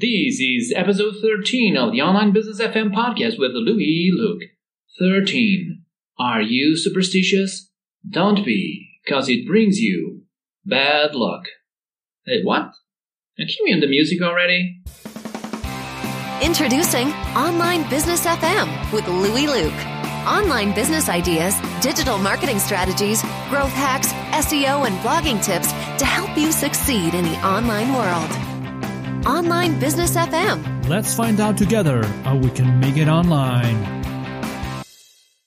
This is episode 13 of the Online Business FM podcast with Louis Luke. 13. Are you superstitious? Don't be, cause it brings you bad luck. Hey, what? Cue me on the music already? Introducing Online Business FM with Louis Luke. Online business ideas, digital marketing strategies, growth hacks, SEO, and blogging tips to help you succeed in the online world. Online Business FM. Let's find out together how we can make it online.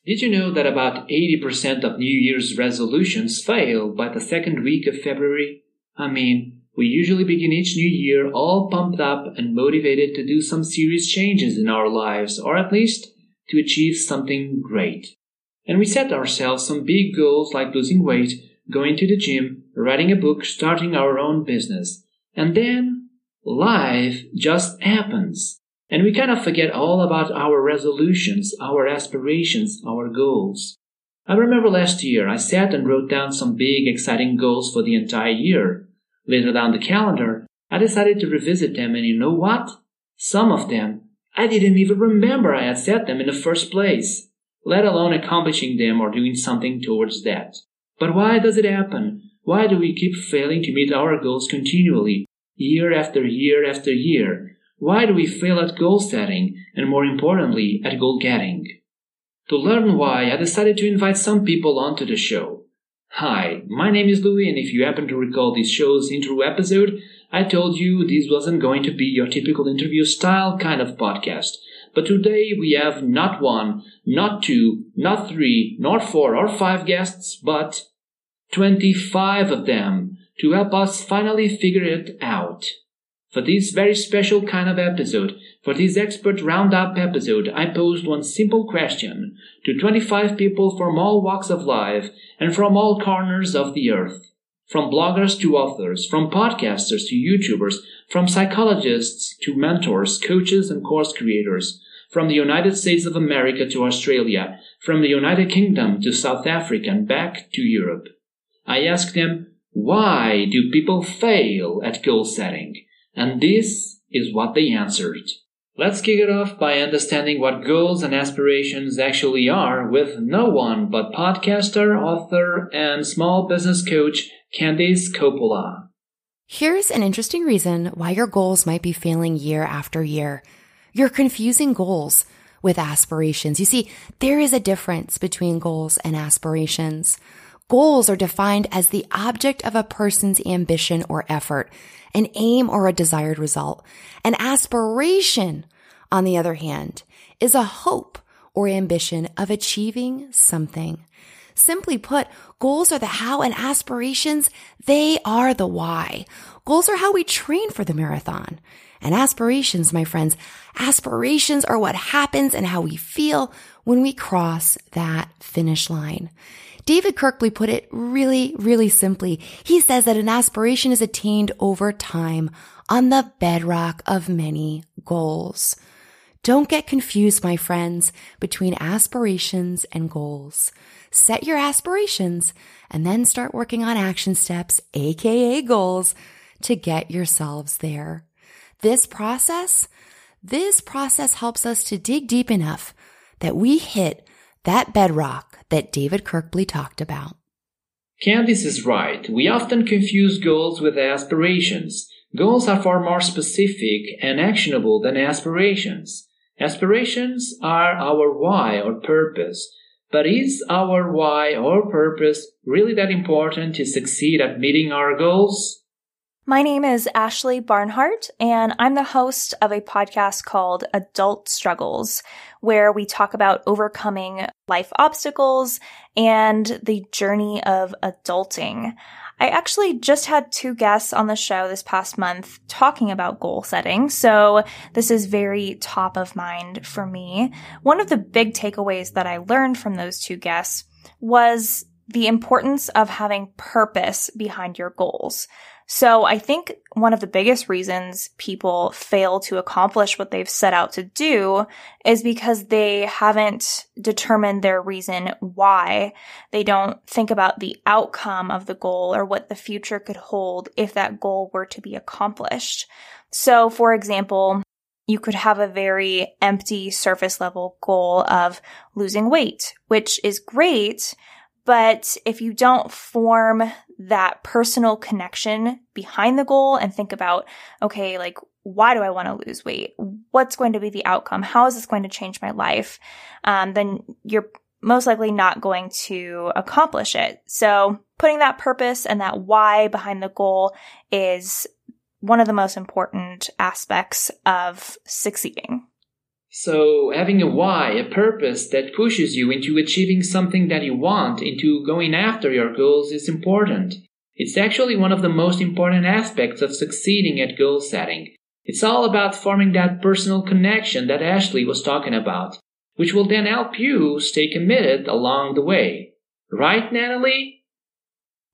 Did you know that about 80% of New Year's resolutions fail by the second week of February? I mean, we usually begin each new year all pumped up and motivated to do some serious changes in our lives, or at least to achieve something great. And we set ourselves some big goals like losing weight, going to the gym, writing a book, starting our own business. And then life just happens. And we kind of forget all about our resolutions, our aspirations, our goals. I remember last year I sat and wrote down some big exciting goals for the entire year. Later down the calendar, I decided to revisit them and you know what? Some of them, I didn't even remember I had set them in the first place, let alone accomplishing them or doing something towards that. But why does it happen? Why do we keep failing to meet our goals continually, year after year after year? Why do we fail at goal setting and more importantly at goal getting? To learn why, I decided to invite some people onto the show. Hi, my name is Louis, and if you happen to recall this show's intro episode, I told you this wasn't going to be your typical interview style kind of podcast. But today we have not one, not two, not three, nor four or five guests, but 25 of them to help us finally figure it out. For this very special kind of episode, for this expert roundup episode, I posed one simple question to 25 people from all walks of life and from all corners of the earth. From bloggers to authors, from podcasters to YouTubers, from psychologists to mentors, coaches, and course creators, from the United States of America to Australia, from the United Kingdom to South Africa and back to Europe. I asked them, why do people fail at goal setting? And this is what they answered. Let's kick it off by understanding what goals and aspirations actually are with no one but podcaster, author, and small business coach Candice Coppola. Here's an interesting reason why your goals might be failing year after year. You're confusing goals with aspirations. You see, there is a difference between goals and aspirations. Goals are defined as the object of a person's ambition or effort an aim or a desired result. An aspiration, on the other hand, is a hope or ambition of achieving something. Simply put, goals are the how and aspirations, they are the why. Goals are how we train for the marathon. And aspirations, my friends, aspirations are what happens and how we feel when we cross that finish line. David Kirkby put it really, really simply. He says that an aspiration is attained over time on the bedrock of many goals. Don't get confused, my friends, between aspirations and goals. Set your aspirations and then start working on action steps, aka goals, to get yourselves there. This process, this process helps us to dig deep enough that we hit that bedrock that David Kirkby talked about. Candice is right. We often confuse goals with aspirations. Goals are far more specific and actionable than aspirations. Aspirations are our why or purpose. But is our why or purpose really that important to succeed at meeting our goals? My name is Ashley Barnhart, and I'm the host of a podcast called Adult Struggles, where we talk about overcoming life obstacles and the journey of adulting. I actually just had two guests on the show this past month talking about goal setting, so this is very top of mind for me. One of the big takeaways that I learned from those two guests was the importance of having purpose behind your goals. So I think one of the biggest reasons people fail to accomplish what they've set out to do is because they haven't determined their reason why. They don't think about the outcome of the goal or what the future could hold if that goal were to be accomplished. So for example, you could have a very empty surface level goal of losing weight, which is great. But if you don't form that personal connection behind the goal and think about, okay, like, why do I want to lose weight? What's going to be the outcome? How is this going to change my life? Um, then you're most likely not going to accomplish it. So putting that purpose and that why behind the goal is one of the most important aspects of succeeding. So, having a why, a purpose that pushes you into achieving something that you want, into going after your goals, is important. It's actually one of the most important aspects of succeeding at goal setting. It's all about forming that personal connection that Ashley was talking about, which will then help you stay committed along the way. Right, Natalie?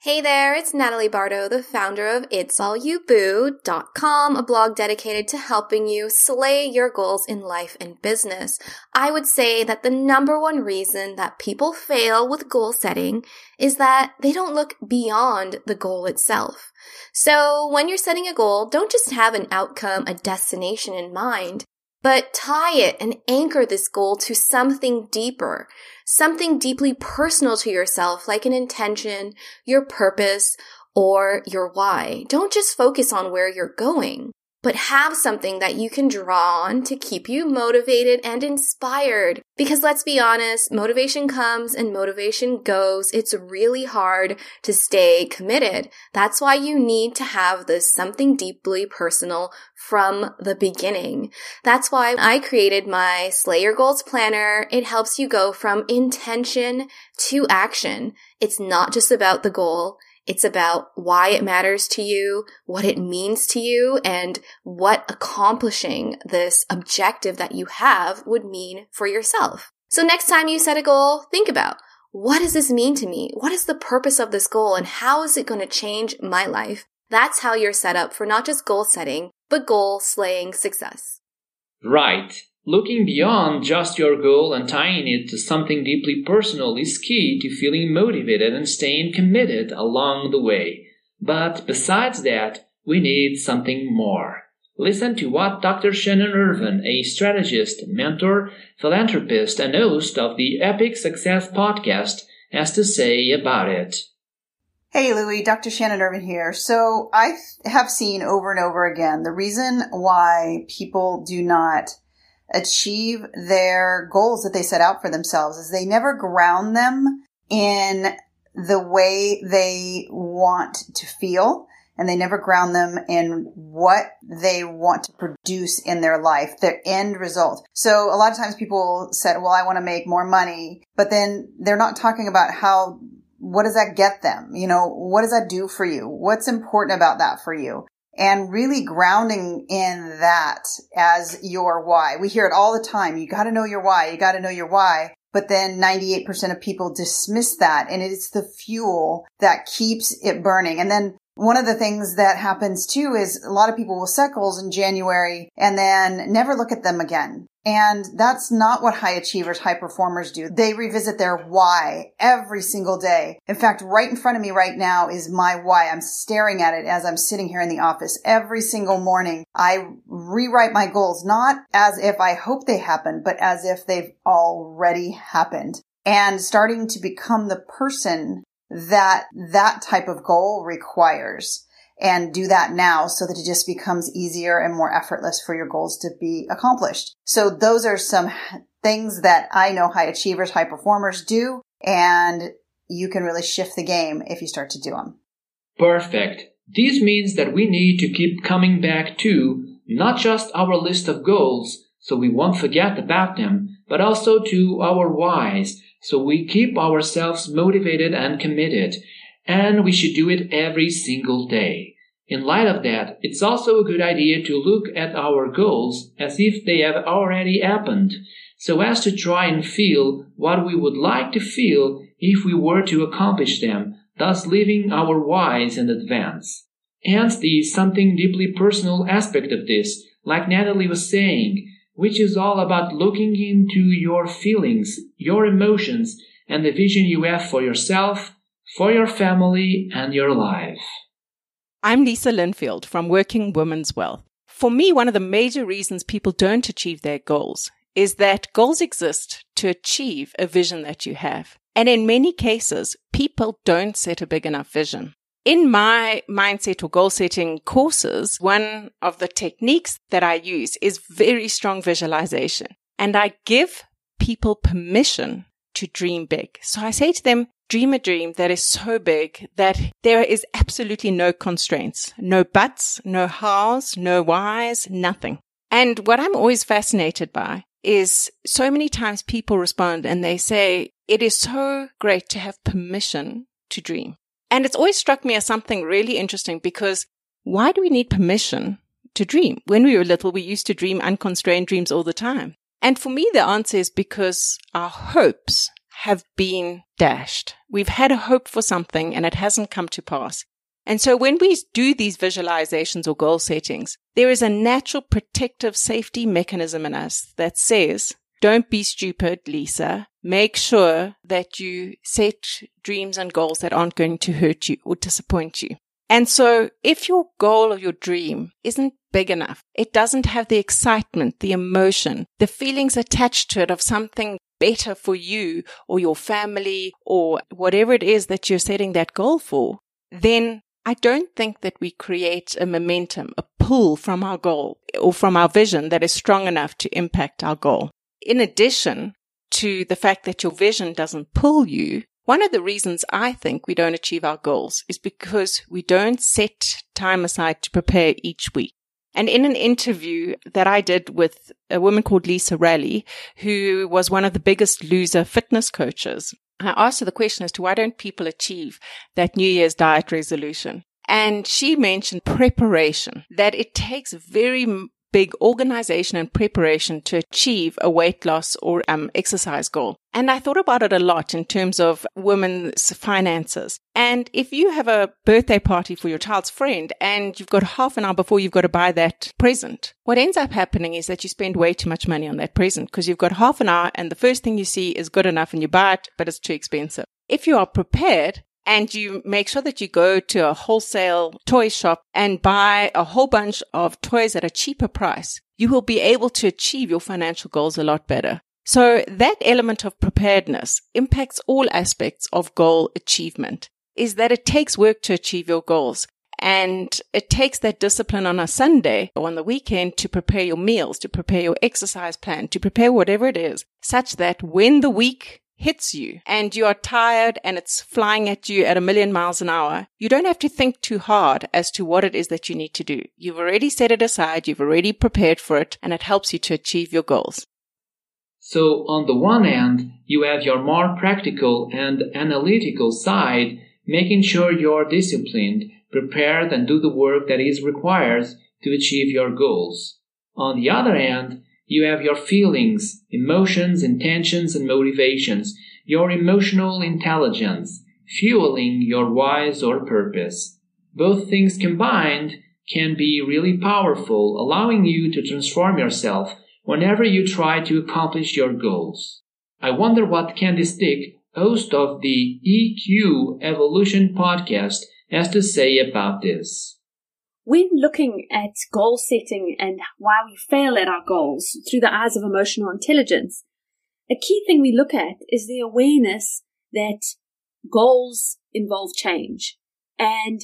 Hey there, it's Natalie Bardo, the founder of It'sAllYouBoo.com, a blog dedicated to helping you slay your goals in life and business. I would say that the number one reason that people fail with goal setting is that they don't look beyond the goal itself. So when you're setting a goal, don't just have an outcome, a destination in mind but tie it and anchor this goal to something deeper, something deeply personal to yourself, like an intention, your purpose, or your why. Don't just focus on where you're going but have something that you can draw on to keep you motivated and inspired. Because let's be honest, motivation comes and motivation goes. It's really hard to stay committed. That's why you need to have this something deeply personal from the beginning. That's why I created my Slay Your Goals planner. It helps you go from intention to action. It's not just about the goal. It's about why it matters to you, what it means to you, and what accomplishing this objective that you have would mean for yourself. So next time you set a goal, think about what does this mean to me? What is the purpose of this goal and how is it going to change my life? That's how you're set up for not just goal setting, but goal slaying success. Right. Looking beyond just your goal and tying it to something deeply personal is key to feeling motivated and staying committed along the way. But besides that, we need something more. Listen to what Dr. Shannon Irvin, a strategist, mentor, philanthropist, and host of the Epic Success podcast, has to say about it. Hey, Louie, Dr. Shannon Irvin here. So I have seen over and over again the reason why people do not achieve their goals that they set out for themselves is they never ground them in the way they want to feel and they never ground them in what they want to produce in their life, their end result. So a lot of times people said, well, I want to make more money, but then they're not talking about how what does that get them? You know, what does that do for you? What's important about that for you? And really grounding in that as your why. We hear it all the time. You got to know your why. You got to know your why. But then 98% of people dismiss that and it's the fuel that keeps it burning. And then one of the things that happens too is a lot of people will set goals in January and then never look at them again. And that's not what high achievers, high performers do. They revisit their why every single day. In fact, right in front of me right now is my why. I'm staring at it as I'm sitting here in the office every single morning. I rewrite my goals, not as if I hope they happen, but as if they've already happened and starting to become the person that that type of goal requires and do that now so that it just becomes easier and more effortless for your goals to be accomplished. So those are some things that I know high achievers, high performers do, and you can really shift the game if you start to do them. Perfect. This means that we need to keep coming back to not just our list of goals, so we won't forget about them, but also to our whys, so we keep ourselves motivated and committed, and we should do it every single day. In light of that, it's also a good idea to look at our goals as if they have already happened, so as to try and feel what we would like to feel if we were to accomplish them, thus living our whys in advance. And the something deeply personal aspect of this, like Natalie was saying, which is all about looking into your feelings, your emotions, and the vision you have for yourself, for your family, and your life. I'm Lisa Linfield from Working Women's Wealth. For me, one of the major reasons people don't achieve their goals is that goals exist to achieve a vision that you have. And in many cases, people don't set a big enough vision. In my mindset or goal setting courses, one of the techniques that I use is very strong visualization. And I give people permission to dream big. So I say to them, dream a dream that is so big that there is absolutely no constraints, no buts, no hows, no whys, nothing. And what I'm always fascinated by is so many times people respond and they say, it is so great to have permission to dream. And it's always struck me as something really interesting because why do we need permission to dream? When we were little, we used to dream unconstrained dreams all the time. And for me, the answer is because our hopes have been dashed. We've had a hope for something and it hasn't come to pass. And so when we do these visualizations or goal settings, there is a natural protective safety mechanism in us that says, don't be stupid, Lisa. Make sure that you set dreams and goals that aren't going to hurt you or disappoint you. And so if your goal or your dream isn't big enough, it doesn't have the excitement, the emotion, the feelings attached to it of something better for you or your family or whatever it is that you're setting that goal for, then I don't think that we create a momentum, a pull from our goal or from our vision that is strong enough to impact our goal. In addition to the fact that your vision doesn't pull you, one of the reasons I think we don't achieve our goals is because we don't set time aside to prepare each week. And in an interview that I did with a woman called Lisa Raleigh, who was one of the biggest loser fitness coaches, I asked her the question as to why don't people achieve that New Year's diet resolution? And she mentioned preparation, that it takes very big organization and preparation to achieve a weight loss or um, exercise goal. And I thought about it a lot in terms of women's finances. And if you have a birthday party for your child's friend and you've got half an hour before you've got to buy that present, what ends up happening is that you spend way too much money on that present because you've got half an hour and the first thing you see is good enough and you buy it, but it's too expensive. If you are prepared, and you make sure that you go to a wholesale toy shop and buy a whole bunch of toys at a cheaper price, you will be able to achieve your financial goals a lot better. So that element of preparedness impacts all aspects of goal achievement is that it takes work to achieve your goals. And it takes that discipline on a Sunday or on the weekend to prepare your meals, to prepare your exercise plan, to prepare whatever it is, such that when the week hits you and you are tired and it's flying at you at a million miles an hour, you don't have to think too hard as to what it is that you need to do. You've already set it aside, you've already prepared for it, and it helps you to achieve your goals. So, on the one hand, you have your more practical and analytical side, making sure you're disciplined, prepared, and do the work that is required to achieve your goals. On the other hand, you have your feelings, emotions, intentions, and motivations, your emotional intelligence, fueling your whys or purpose. Both things combined can be really powerful, allowing you to transform yourself whenever you try to accomplish your goals. I wonder what Candy Stick, host of the EQ Evolution podcast, has to say about this. When looking at goal setting and why we fail at our goals through the eyes of emotional intelligence, a key thing we look at is the awareness that goals involve change and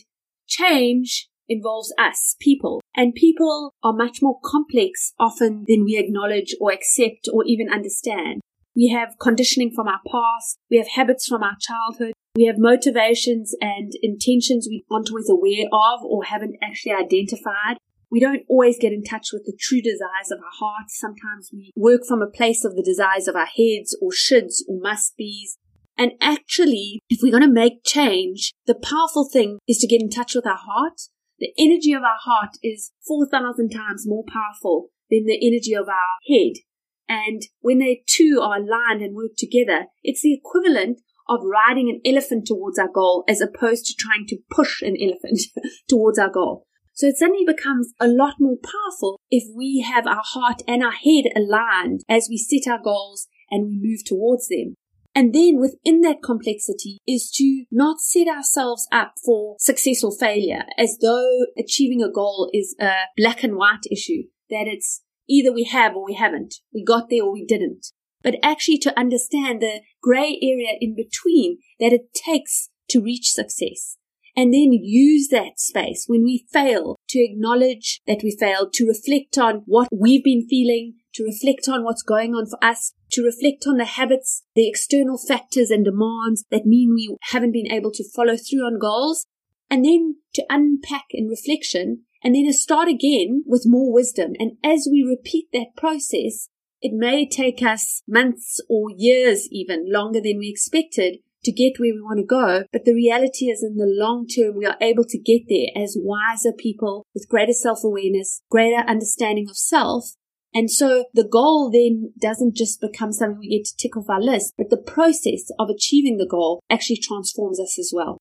change involves us, people, and people are much more complex often than we acknowledge or accept or even understand. We have conditioning from our past. We have habits from our childhood. We have motivations and intentions we aren't always aware of or haven't actually identified. We don't always get in touch with the true desires of our hearts. Sometimes we work from a place of the desires of our heads or shoulds or must be's. And actually, if we're going to make change, the powerful thing is to get in touch with our heart. The energy of our heart is 4,000 times more powerful than the energy of our head. And when they two are aligned and work together, it's the equivalent of riding an elephant towards our goal as opposed to trying to push an elephant towards our goal. So it suddenly becomes a lot more powerful if we have our heart and our head aligned as we set our goals and we move towards them. And then within that complexity is to not set ourselves up for success or failure as though achieving a goal is a black and white issue, that it's either we have or we haven't. We got there or we didn't. But actually to understand the gray area in between that it takes to reach success and then use that space when we fail to acknowledge that we failed, to reflect on what we've been feeling, to reflect on what's going on for us, to reflect on the habits, the external factors and demands that mean we haven't been able to follow through on goals, and then to unpack in reflection and then start again with more wisdom. And as we repeat that process, it may take us months or years even longer than we expected to get where we want to go. But the reality is in the long term, we are able to get there as wiser people with greater self awareness, greater understanding of self. And so the goal then doesn't just become something we get to tick off our list, but the process of achieving the goal actually transforms us as well.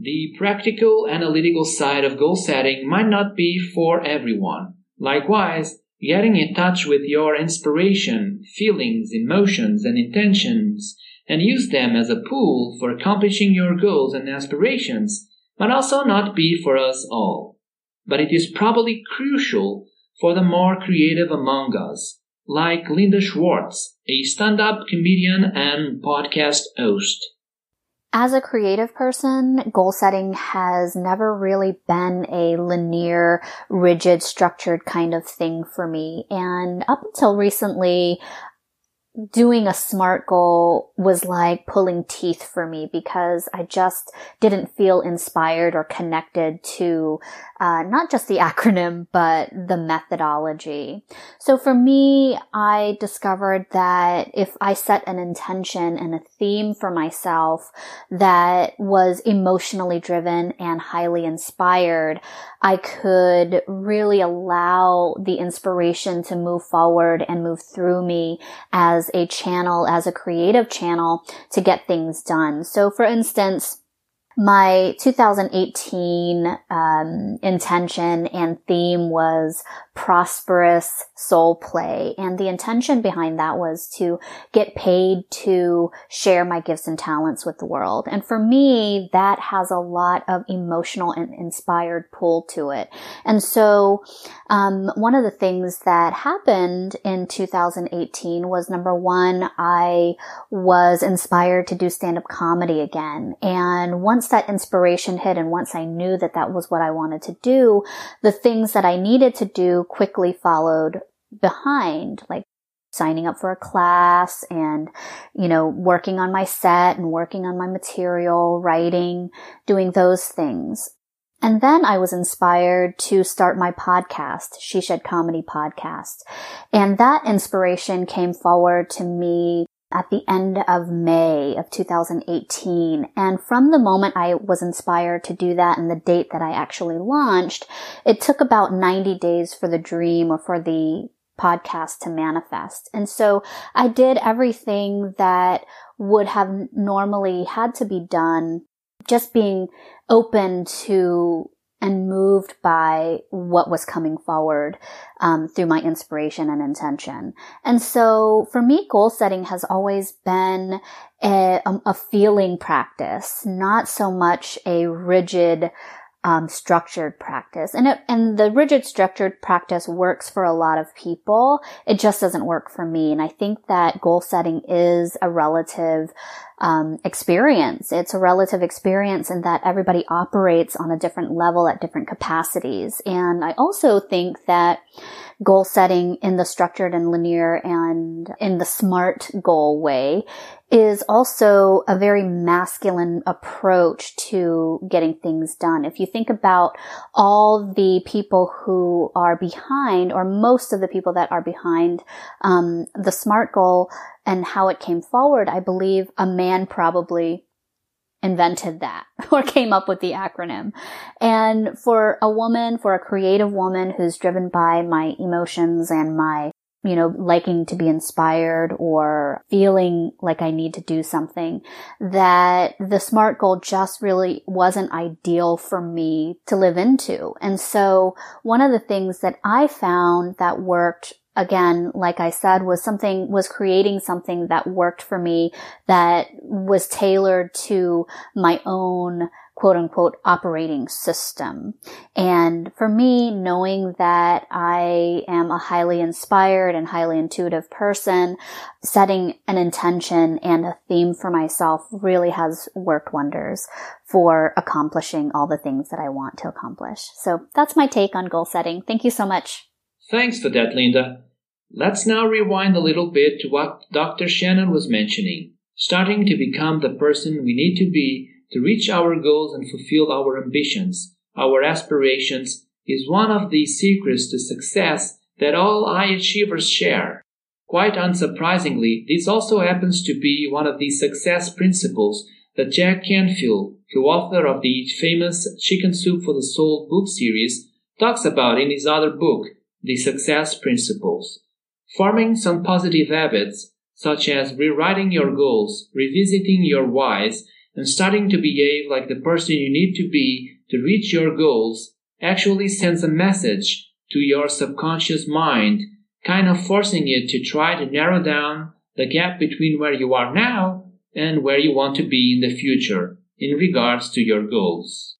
The practical analytical side of goal setting might not be for everyone. Likewise, getting in touch with your inspiration, feelings, emotions, and intentions and use them as a pool for accomplishing your goals and aspirations might also not be for us all. But it is probably crucial for the more creative among us, like Linda Schwartz, a stand up comedian and podcast host. As a creative person, goal setting has never really been a linear, rigid, structured kind of thing for me. And up until recently, doing a SMART goal was like pulling teeth for me because I just didn't feel inspired or connected to uh, not just the acronym, but the methodology. So for me, I discovered that if I set an intention and a theme for myself that was emotionally driven and highly inspired, I could really allow the inspiration to move forward and move through me as a channel, as a creative channel to get things done. So for instance, my 2018 um, intention and theme was prosperous soul play. And the intention behind that was to get paid to share my gifts and talents with the world. And for me, that has a lot of emotional and inspired pull to it. And so, um, one of the things that happened in 2018 was number one, I was inspired to do stand up comedy again. And once that inspiration hit and once I knew that that was what I wanted to do, the things that I needed to do quickly followed behind, like signing up for a class and, you know, working on my set and working on my material, writing, doing those things. And then I was inspired to start my podcast, She Shed Comedy Podcast. And that inspiration came forward to me at the end of May of 2018. And from the moment I was inspired to do that and the date that I actually launched, it took about 90 days for the dream or for the podcast to manifest. And so I did everything that would have normally had to be done, just being open to and moved by what was coming forward um, through my inspiration and intention. And so for me, goal setting has always been a, um, a feeling practice, not so much a rigid um, structured practice. And it, and the rigid structured practice works for a lot of people. It just doesn't work for me. And I think that goal setting is a relative um, experience. It's a relative experience in that everybody operates on a different level at different capacities. And I also think that goal setting in the structured and linear and in the smart goal way is also a very masculine approach to getting things done. If you think about all the people who are behind, or most of the people that are behind um, the SMART goal and how it came forward, I believe a man probably invented that or came up with the acronym. And for a woman, for a creative woman who's driven by my emotions and my you know, liking to be inspired or feeling like I need to do something, that the SMART goal just really wasn't ideal for me to live into. And so one of the things that I found that worked again, like I said, was something, was creating something that worked for me that was tailored to my own quote unquote operating system. And for me, knowing that I am a highly inspired and highly intuitive person, setting an intention and a theme for myself really has worked wonders for accomplishing all the things that I want to accomplish. So that's my take on goal setting. Thank you so much. Thanks for that, Linda. Let's now rewind a little bit to what Dr. Shannon was mentioning. Starting to become the person we need to be to reach our goals and fulfill our ambitions, our aspirations, is one of the secrets to success that all high achievers share. Quite unsurprisingly, this also happens to be one of the success principles that Jack Canfield, co-author of the famous Chicken Soup for the Soul book series, talks about in his other book, The Success Principles. Forming some positive habits, such as rewriting your goals, revisiting your whys, and starting to behave like the person you need to be to reach your goals actually sends a message to your subconscious mind, kind of forcing it to try to narrow down the gap between where you are now and where you want to be in the future in regards to your goals.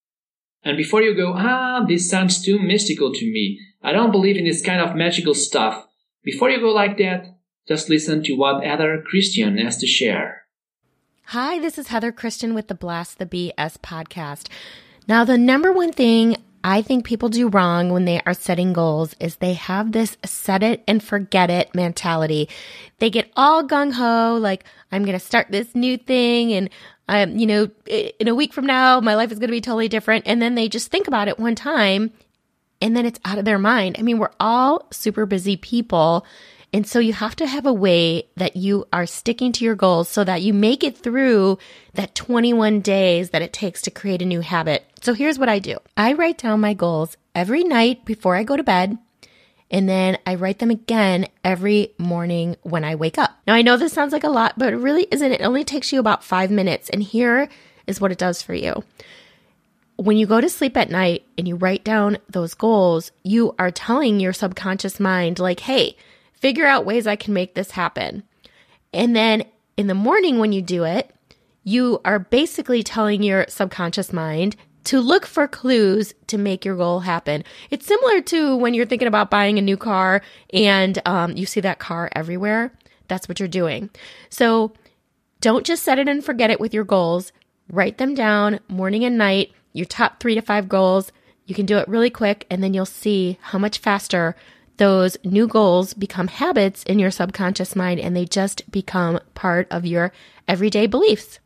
And before you go, ah, this sounds too mystical to me. I don't believe in this kind of magical stuff. Before you go like that, just listen to what Heather Christian has to share. Hi, this is Heather Christian with the Blast the BS podcast. Now, the number one thing I think people do wrong when they are setting goals is they have this set it and forget it mentality. They get all gung ho, like, I'm going to start this new thing and um, you know, in a week from now, my life is going to be totally different. And then they just think about it one time and then it's out of their mind. I mean, we're all super busy people and so you have to have a way that you are sticking to your goals so that you make it through that 21 days that it takes to create a new habit. So here's what I do. I write down my goals every night before I go to bed. And then I write them again every morning when I wake up. Now I know this sounds like a lot, but it really isn't. It only takes you about five minutes. And here is what it does for you when you go to sleep at night and you write down those goals, you are telling your subconscious mind, like, hey, figure out ways I can make this happen. And then in the morning, when you do it, you are basically telling your subconscious mind to look for clues to make your goal happen. It's similar to when you're thinking about buying a new car and um, you see that car everywhere. That's what you're doing. So don't just set it and forget it with your goals. Write them down morning and night, your top three to five goals. You can do it really quick, and then you'll see how much faster those new goals become habits in your subconscious mind and they just become part of your everyday beliefs.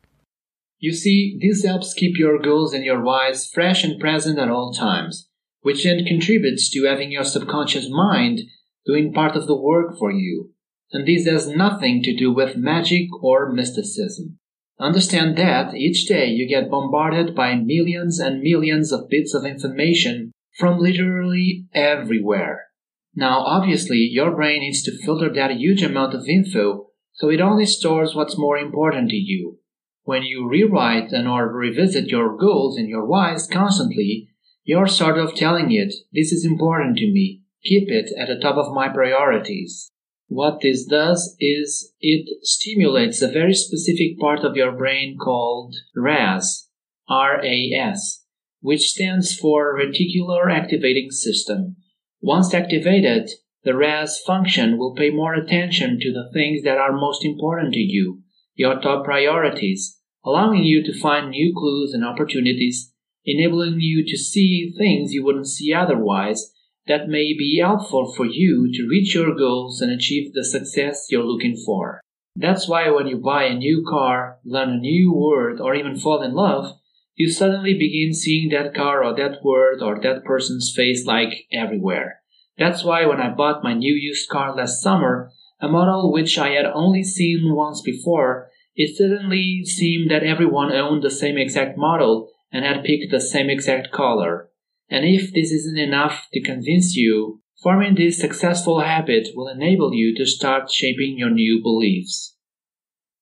You see, this helps keep your goals and your whys fresh and present at all times, which then contributes to having your subconscious mind doing part of the work for you. And this has nothing to do with magic or mysticism. Understand that each day you get bombarded by millions and millions of bits of information from literally everywhere. Now, obviously, your brain needs to filter that huge amount of info, so it only stores what's more important to you. When you rewrite and or revisit your goals and your whys constantly, you're sort of telling it, this is important to me. Keep it at the top of my priorities. What this does is it stimulates a very specific part of your brain called RAS, R-A-S, which stands for Reticular Activating System. Once activated, the RAS function will pay more attention to the things that are most important to you, your top priorities, allowing you to find new clues and opportunities, enabling you to see things you wouldn't see otherwise that may be helpful for you to reach your goals and achieve the success you're looking for. That's why when you buy a new car, learn a new word, or even fall in love, you suddenly begin seeing that car or that word or that person's face like everywhere. That's why when I bought my new used car last summer, a model which I had only seen once before, it suddenly seemed that everyone owned the same exact model and had picked the same exact color. And if this isn't enough to convince you, Forming this successful habit will enable you to start shaping your new beliefs.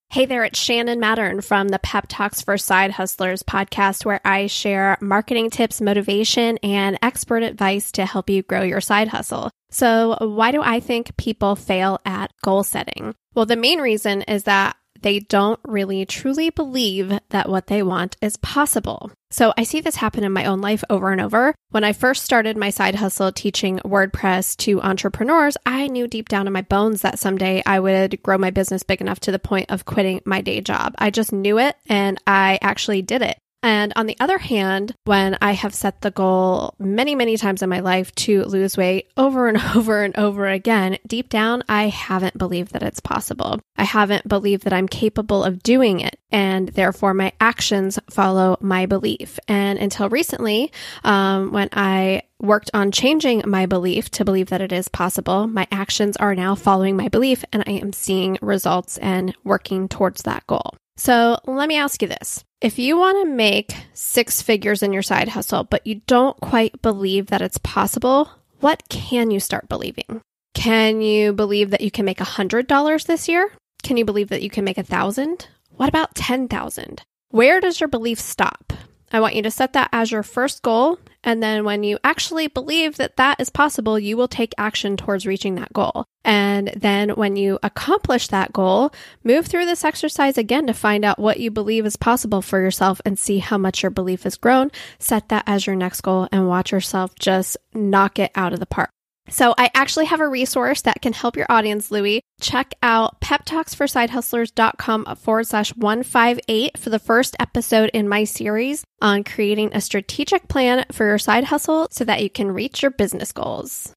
Hey there, it's Shannon Mattern from the Pep Talks for Side Hustlers podcast, where I share marketing tips, motivation, and expert advice to help you grow your side hustle. So, why do I think people fail at goal setting? Well, the main reason is that they don't really truly believe that what they want is possible. So I see this happen in my own life over and over. When I first started my side hustle teaching WordPress to entrepreneurs, I knew deep down in my bones that someday I would grow my business big enough to the point of quitting my day job. I just knew it and I actually did it. And on the other hand, when I have set the goal many, many times in my life to lose weight over and over and over again, deep down, I haven't believed that it's possible. I haven't believed that I'm capable of doing it. And therefore, my actions follow my belief. And until recently, um, when I worked on changing my belief to believe that it is possible, my actions are now following my belief and I am seeing results and working towards that goal. So let me ask you this. If you want to make six figures in your side hustle, but you don't quite believe that it's possible, what can you start believing? Can you believe that you can make $100 this year? Can you believe that you can make a thousand? What about 10,000? Where does your belief stop? I want you to set that as your first goal. And then when you actually believe that that is possible, you will take action towards reaching that goal. And then when you accomplish that goal, move through this exercise again to find out what you believe is possible for yourself and see how much your belief has grown. Set that as your next goal and watch yourself just knock it out of the park. So I actually have a resource that can help your audience, Louie. Check out peptalksforsidehustlers.com forward slash 158 for the first episode in my series on creating a strategic plan for your side hustle so that you can reach your business goals.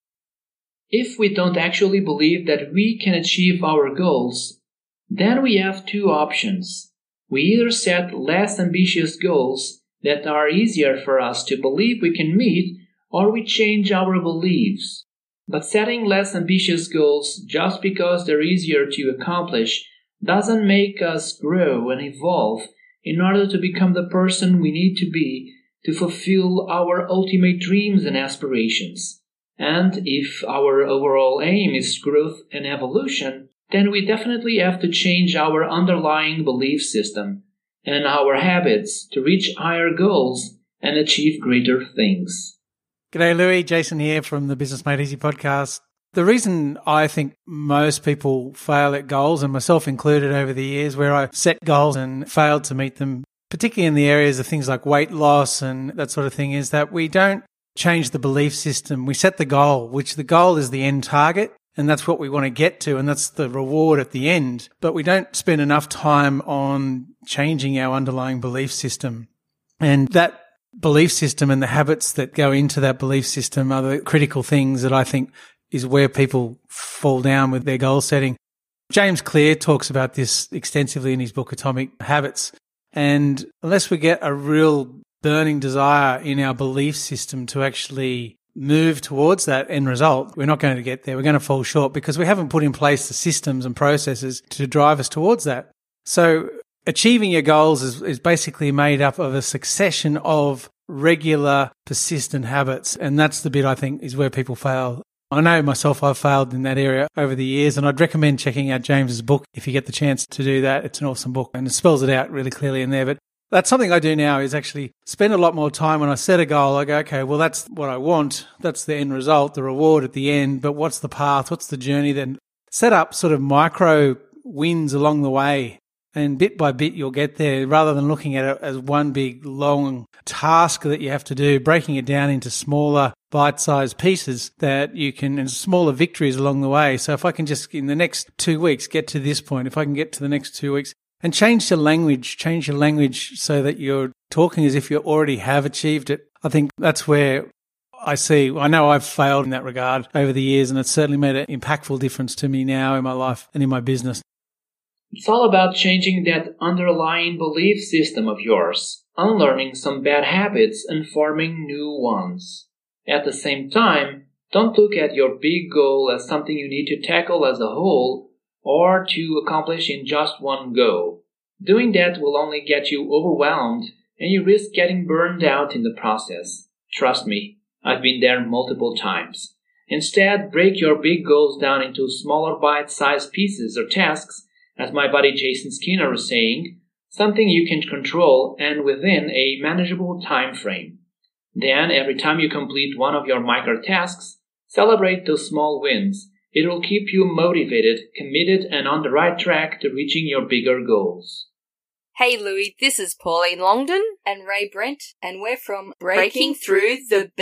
If we don't actually believe that we can achieve our goals, then we have two options. We either set less ambitious goals that are easier for us to believe we can meet, or we change our beliefs. But setting less ambitious goals just because they're easier to accomplish doesn't make us grow and evolve in order to become the person we need to be to fulfill our ultimate dreams and aspirations. And if our overall aim is growth and evolution, then we definitely have to change our underlying belief system and our habits to reach higher goals and achieve greater things. G'day, Louie. Jason here from the Business Made Easy podcast. The reason I think most people fail at goals, and myself included over the years, where I set goals and failed to meet them, particularly in the areas of things like weight loss and that sort of thing, is that we don't change the belief system. We set the goal, which the goal is the end target. And that's what we want to get to. And that's the reward at the end. But we don't spend enough time on changing our underlying belief system. And that belief system and the habits that go into that belief system are the critical things that I think is where people fall down with their goal setting. James Clear talks about this extensively in his book Atomic Habits. And unless we get a real burning desire in our belief system to actually move towards that end result, we're not going to get there. We're going to fall short because we haven't put in place the systems and processes to drive us towards that. So achieving your goals is, is basically made up of a succession of regular, persistent habits. And that's the bit I think is where people fail. I know myself, I've failed in that area over the years, and I'd recommend checking out James's book if you get the chance to do that. It's an awesome book and it spells it out really clearly in there. But that's something I do now is actually spend a lot more time when I set a goal. I go, okay, well, that's what I want. That's the end result, the reward at the end. But what's the path? What's the journey? Then set up sort of micro wins along the way and bit by bit you'll get there rather than looking at it as one big long task that you have to do, breaking it down into smaller bite-sized pieces that you can and smaller victories along the way. So if I can just in the next two weeks get to this point, if I can get to the next two weeks and change the language, change your language so that you're talking as if you already have achieved it. I think that's where I see, I know I've failed in that regard over the years, and it's certainly made an impactful difference to me now in my life and in my business. It's all about changing that underlying belief system of yours, unlearning some bad habits and forming new ones. At the same time, don't look at your big goal as something you need to tackle as a whole or to accomplish in just one go. Doing that will only get you overwhelmed and you risk getting burned out in the process. Trust me, I've been there multiple times. Instead, break your big goals down into smaller bite sized pieces or tasks, as my buddy Jason Skinner was saying, something you can control and within a manageable time frame. Then, every time you complete one of your micro tasks, celebrate those small wins. It will keep you motivated, committed, and on the right track to reaching your bigger goals. Hey Louie, this is Pauline Longdon and Ray Brent, and we're from Breaking Through the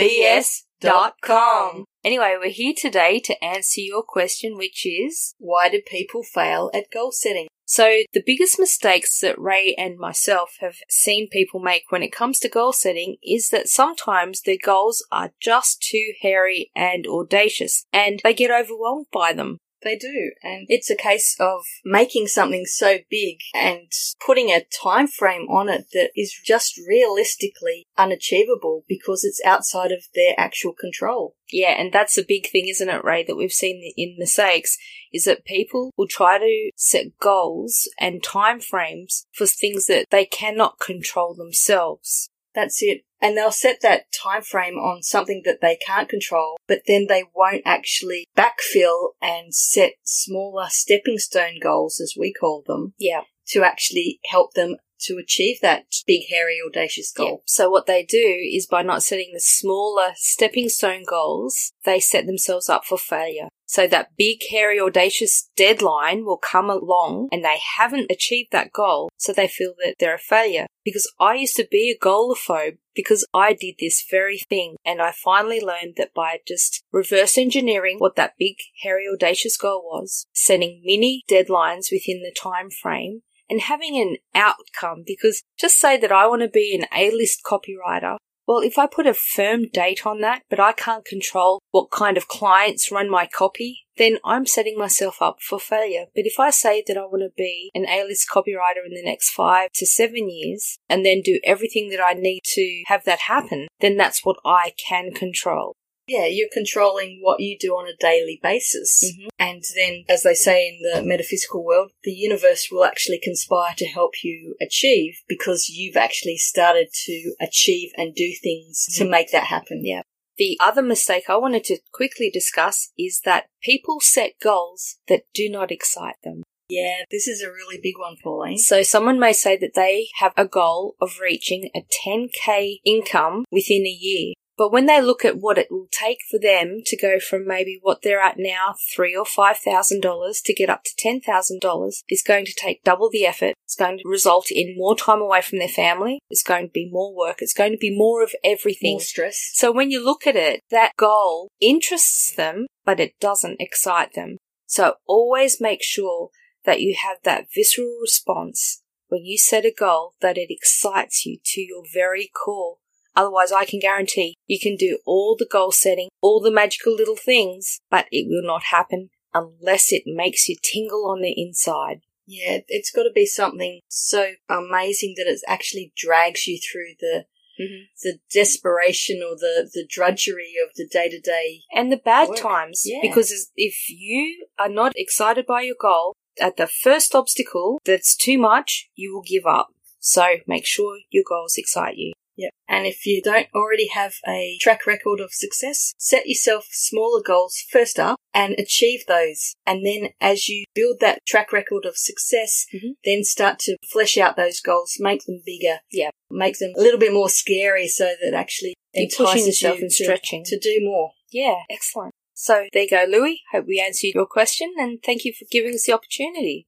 BS.com. Anyway, we're here today to answer your question, which is Why do people fail at goal setting? So, the biggest mistakes that Ray and myself have seen people make when it comes to goal setting is that sometimes their goals are just too hairy and audacious, and they get overwhelmed by them. They do. And it's a case of making something so big and putting a time frame on it that is just realistically unachievable because it's outside of their actual control. Yeah, and that's a big thing, isn't it, Ray, that we've seen in mistakes is that people will try to set goals and time frames for things that they cannot control themselves. That's it. And they'll set that time frame on something that they can't control, but then they won't actually backfill and set smaller stepping stone goals, as we call them. Yeah. To actually help them to achieve that big, hairy, audacious goal. Yeah. So what they do is by not setting the smaller stepping stone goals, they set themselves up for failure. So that big, hairy, audacious deadline will come along and they haven't achieved that goal. So they feel that they're a failure. Because I used to be a goalophobe because I did this very thing. And I finally learned that by just reverse engineering what that big, hairy, audacious goal was, setting mini deadlines within the time frame, and having an outcome because just say that I want to be an A-list copywriter. Well, if I put a firm date on that, but I can't control what kind of clients run my copy, then I'm setting myself up for failure. But if I say that I want to be an A-list copywriter in the next five to seven years and then do everything that I need to have that happen, then that's what I can control. Yeah, you're controlling what you do on a daily basis. Mm-hmm. And then, as they say in the metaphysical world, the universe will actually conspire to help you achieve because you've actually started to achieve and do things mm-hmm. to make that happen. Yeah. The other mistake I wanted to quickly discuss is that people set goals that do not excite them. Yeah, this is a really big one, Pauline. So someone may say that they have a goal of reaching a 10k income within a year. But when they look at what it will take for them to go from maybe what they're at now, three or five thousand dollars, to get up to ten thousand dollars, is going to take double the effort. It's going to result in more time away from their family. It's going to be more work. It's going to be more of everything. More stress. So when you look at it, that goal interests them, but it doesn't excite them. So always make sure that you have that visceral response when you set a goal that it excites you to your very core Otherwise, I can guarantee you can do all the goal setting, all the magical little things, but it will not happen unless it makes you tingle on the inside. Yeah, it's got to be something so amazing that it actually drags you through the Mm-hmm. the desperation or the, the drudgery of the day to day and the bad work. times. Yeah. Because if you are not excited by your goal, at the first obstacle that's too much, you will give up. So make sure your goals excite you. Yep. And if you don't already have a track record of success, set yourself smaller goals first up and achieve those. And then as you build that track record of success, mm-hmm. then start to flesh out those goals, make them bigger. Yeah. Make them a little bit more scary so that actually You're pushing yourself you and to, stretching to do more. Yeah. Excellent. So there you go, Louis. Hope we answered your question and thank you for giving us the opportunity.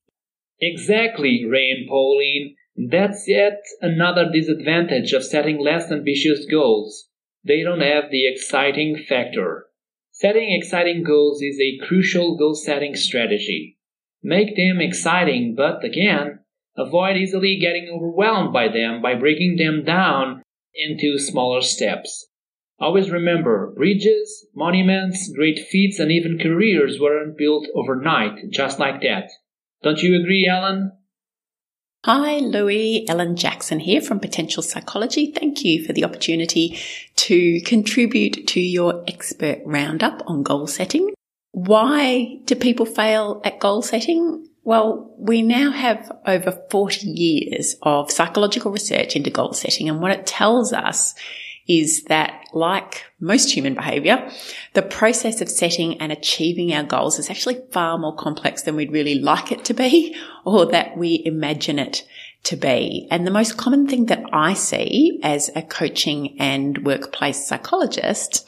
Exactly, Ray and Pauline. That's yet another disadvantage of setting less ambitious goals. They don't have the exciting factor. Setting exciting goals is a crucial goal setting strategy. Make them exciting, but again, avoid easily getting overwhelmed by them by breaking them down into smaller steps. Always remember, bridges, monuments, great feats, and even careers weren't built overnight, just like that. Don't you agree, Ellen? Hi, Louis. Ellen Jackson here from Potential Psychology. Thank you for the opportunity to contribute to your expert roundup on goal setting. Why do people fail at goal setting? Well, we now have over 40 years of psychological research into goal setting and what it tells us is that, like most human behavior, the process of setting and achieving our goals is actually far more complex than we'd really like it to be or that we imagine it to be. And the most common thing that I see as a coaching and workplace psychologist,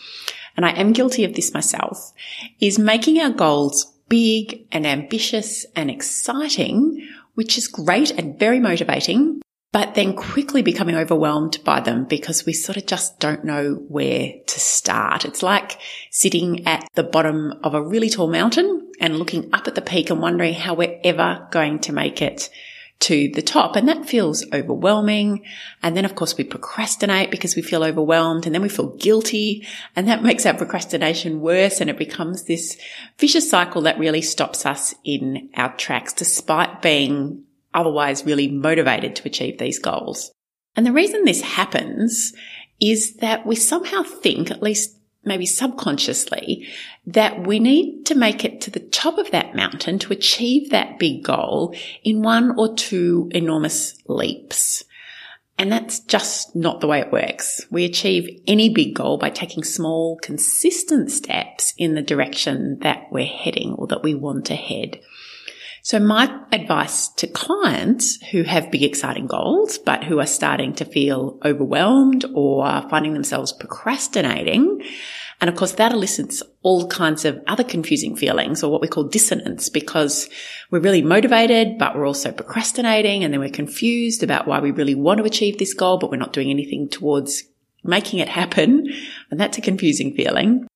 and I am guilty of this myself, is making our goals big and ambitious and exciting, which is great and very motivating, but then quickly becoming overwhelmed by them because we sort of just don't know where to start. It's like sitting at the bottom of a really tall mountain and looking up at the peak and wondering how we're ever going to make it to the top. And that feels overwhelming. And then of course we procrastinate because we feel overwhelmed and then we feel guilty and that makes our procrastination worse. And it becomes this vicious cycle that really stops us in our tracks despite being otherwise really motivated to achieve these goals. And the reason this happens is that we somehow think, at least maybe subconsciously, that we need to make it to the top of that mountain to achieve that big goal in one or two enormous leaps. And that's just not the way it works. We achieve any big goal by taking small, consistent steps in the direction that we're heading or that we want to head. So my advice to clients who have big, exciting goals, but who are starting to feel overwhelmed or finding themselves procrastinating and of course, that elicits all kinds of other confusing feelings or what we call dissonance because we're really motivated, but we're also procrastinating and then we're confused about why we really want to achieve this goal, but we're not doing anything towards making it happen. And that's a confusing feeling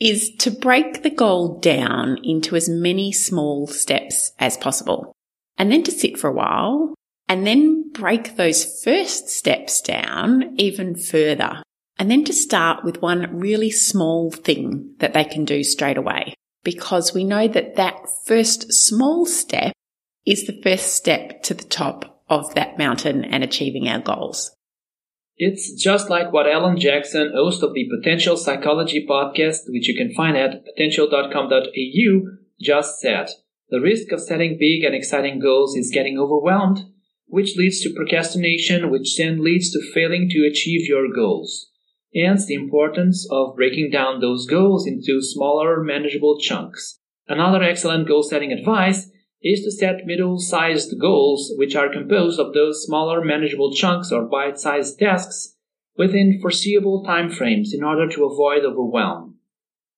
is to break the goal down into as many small steps as possible and then to sit for a while and then break those first steps down even further and then to start with one really small thing that they can do straight away. Because we know that that first small step is the first step to the top of that mountain and achieving our goals. It's just like what Alan Jackson, host of the Potential Psychology podcast, which you can find at potential.com.au, just said. The risk of setting big and exciting goals is getting overwhelmed, which leads to procrastination, which then leads to failing to achieve your goals. Hence the importance of breaking down those goals into smaller, manageable chunks. Another excellent goal setting advice is to set middle sized goals, which are composed of those smaller, manageable chunks or bite sized tasks within foreseeable time frames in order to avoid overwhelm.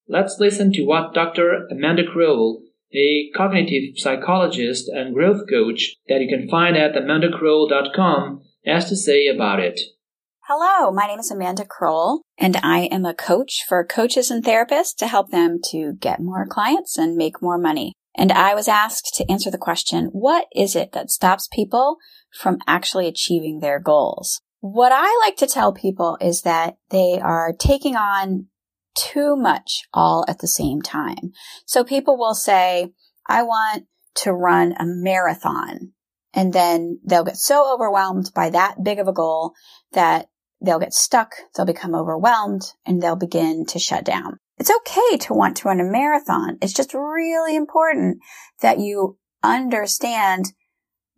Let's listen to what Dr. Amanda Crowell, a cognitive psychologist and growth coach that you can find at amandacrowell.com, has to say about it. Hello, my name is Amanda Crowell, and I am a coach for coaches and therapists to help them to get more clients and make more money. And I was asked to answer the question, what is it that stops people from actually achieving their goals? What I like to tell people is that they are taking on too much all at the same time. So people will say, I want to run a marathon. And then they'll get so overwhelmed by that big of a goal that they'll get stuck, they'll become overwhelmed, and they'll begin to shut down. It's okay to want to run a marathon. It's just really important that you understand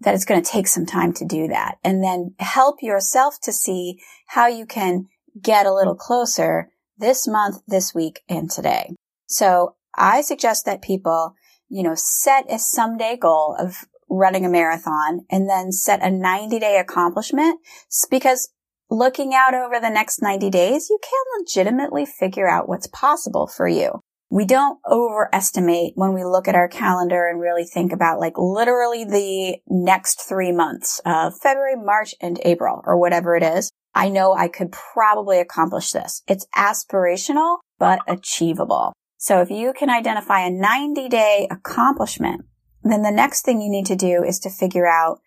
that it's going to take some time to do that and then help yourself to see how you can get a little closer this month, this week, and today. So I suggest that people, you know, set a someday goal of running a marathon and then set a 90 day accomplishment because looking out over the next 90 days, you can legitimately figure out what's possible for you. We don't overestimate when we look at our calendar and really think about like literally the next three months of February, March, and April or whatever it is. I know I could probably accomplish this. It's aspirational, but achievable. So if you can identify a 90 day accomplishment, then the next thing you need to do is to figure out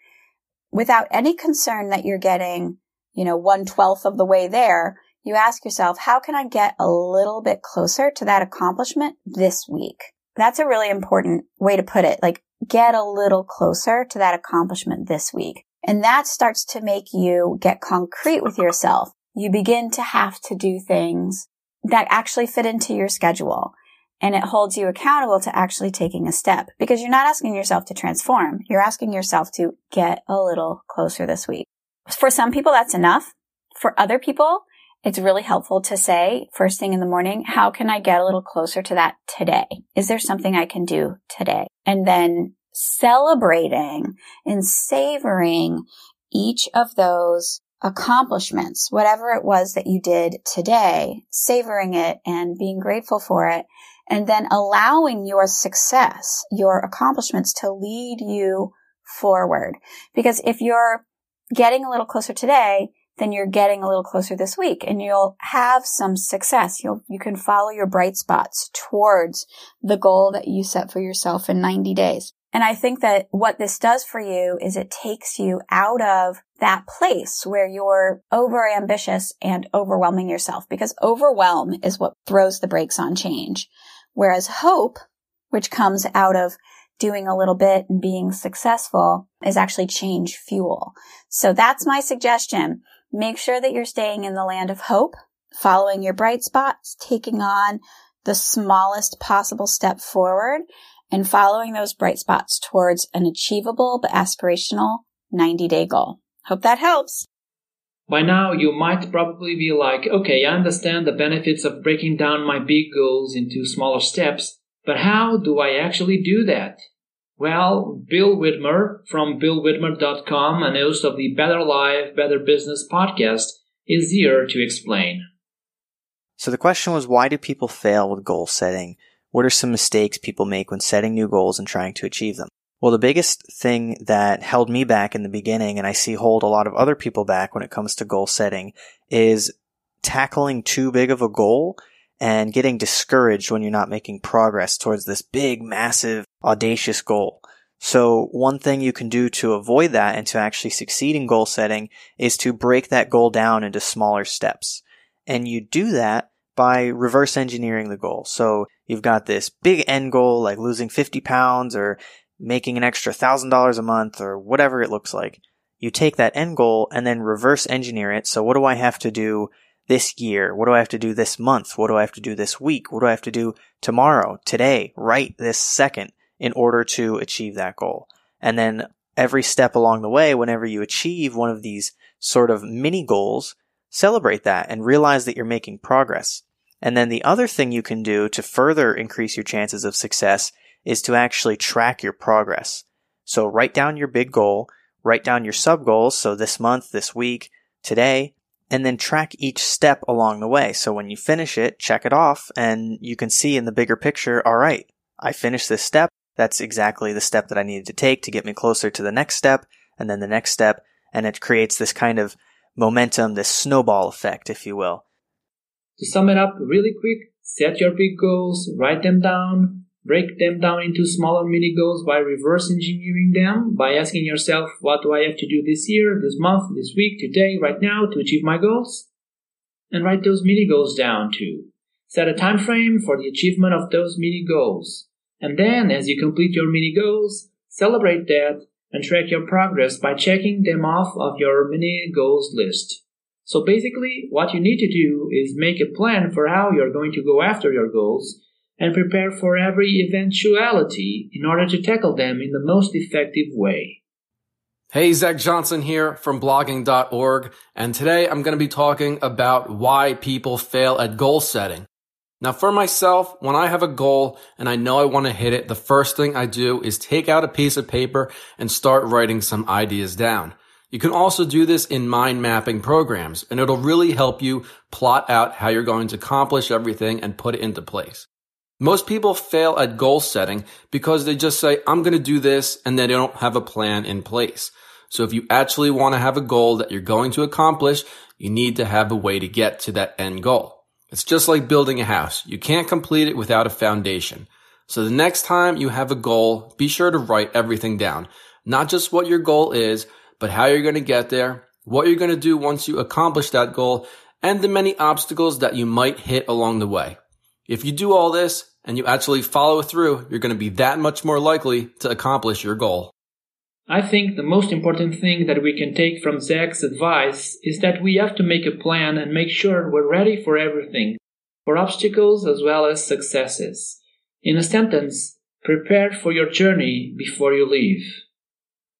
without any concern that you're getting you know, one twelfth of the way there, you ask yourself, how can I get a little bit closer to that accomplishment this week? That's a really important way to put it. Like get a little closer to that accomplishment this week. And that starts to make you get concrete with yourself. You begin to have to do things that actually fit into your schedule. And it holds you accountable to actually taking a step because you're not asking yourself to transform. You're asking yourself to get a little closer this week. For some people, that's enough. For other people, it's really helpful to say first thing in the morning, how can I get a little closer to that today? Is there something I can do today? And then celebrating and savoring each of those accomplishments, whatever it was that you did today, savoring it and being grateful for it, and then allowing your success, your accomplishments to lead you forward. Because if you're getting a little closer today, then you're getting a little closer this week and you'll have some success. You'll, you can follow your bright spots towards the goal that you set for yourself in 90 days. And I think that what this does for you is it takes you out of that place where you're over ambitious and overwhelming yourself because overwhelm is what throws the brakes on change. Whereas hope, which comes out of doing a little bit and being successful is actually change fuel. So that's my suggestion. Make sure that you're staying in the land of hope, following your bright spots, taking on the smallest possible step forward and following those bright spots towards an achievable but aspirational 90 day goal. Hope that helps. By now, you might probably be like, okay, I understand the benefits of breaking down my big goals into smaller steps, but how do I actually do that? Well, Bill Widmer from BillWidmer.com and host of the Better Life, Better Business podcast is here to explain. So the question was, why do people fail with goal setting? What are some mistakes people make when setting new goals and trying to achieve them? Well, the biggest thing that held me back in the beginning, and I see hold a lot of other people back when it comes to goal setting, is tackling too big of a goal and getting discouraged when you're not making progress towards this big, massive, audacious goal. So one thing you can do to avoid that and to actually succeed in goal setting is to break that goal down into smaller steps. And you do that by reverse engineering the goal. So you've got this big end goal like losing 50 pounds or making an extra thousand dollars a month or whatever it looks like. You take that end goal and then reverse engineer it. So what do I have to do this year? What do I have to do this month? What do I have to do this week? What do I have to do tomorrow, today, right this second in order to achieve that goal? And then every step along the way, whenever you achieve one of these sort of mini goals, celebrate that and realize that you're making progress. And then the other thing you can do to further increase your chances of success is to actually track your progress. So write down your big goal, write down your sub goals. So this month, this week, today, and then track each step along the way. So when you finish it, check it off and you can see in the bigger picture, all right, I finished this step. That's exactly the step that I needed to take to get me closer to the next step and then the next step. And it creates this kind of momentum, this snowball effect, if you will. To sum it up really quick, set your big goals, write them down, break them down into smaller mini goals by reverse engineering them, by asking yourself, what do I have to do this year, this month, this week, today, right now to achieve my goals? And write those mini goals down too. Set a time frame for the achievement of those mini goals. And then, as you complete your mini goals, celebrate that and track your progress by checking them off of your mini goals list. So basically, what you need to do is make a plan for how you're going to go after your goals and prepare for every eventuality in order to tackle them in the most effective way. Hey, Zach Johnson here from blogging.org, and today I'm going to be talking about why people fail at goal setting. Now, for myself, when I have a goal and I know I want to hit it, the first thing I do is take out a piece of paper and start writing some ideas down. You can also do this in mind mapping programs, and it'll really help you plot out how you're going to accomplish everything and put it into place. Most people fail at goal setting because they just say, I'm going to do this, and they don't have a plan in place. So if you actually want to have a goal that you're going to accomplish, you need to have a way to get to that end goal. It's just like building a house. You can't complete it without a foundation. So the next time you have a goal, be sure to write everything down. Not just what your goal is, but how you're going to get there, what you're going to do once you accomplish that goal, and the many obstacles that you might hit along the way. If you do all this and you actually follow through, you're going to be that much more likely to accomplish your goal. I think the most important thing that we can take from Zach's advice is that we have to make a plan and make sure we're ready for everything, for obstacles as well as successes. In a sentence, prepare for your journey before you leave.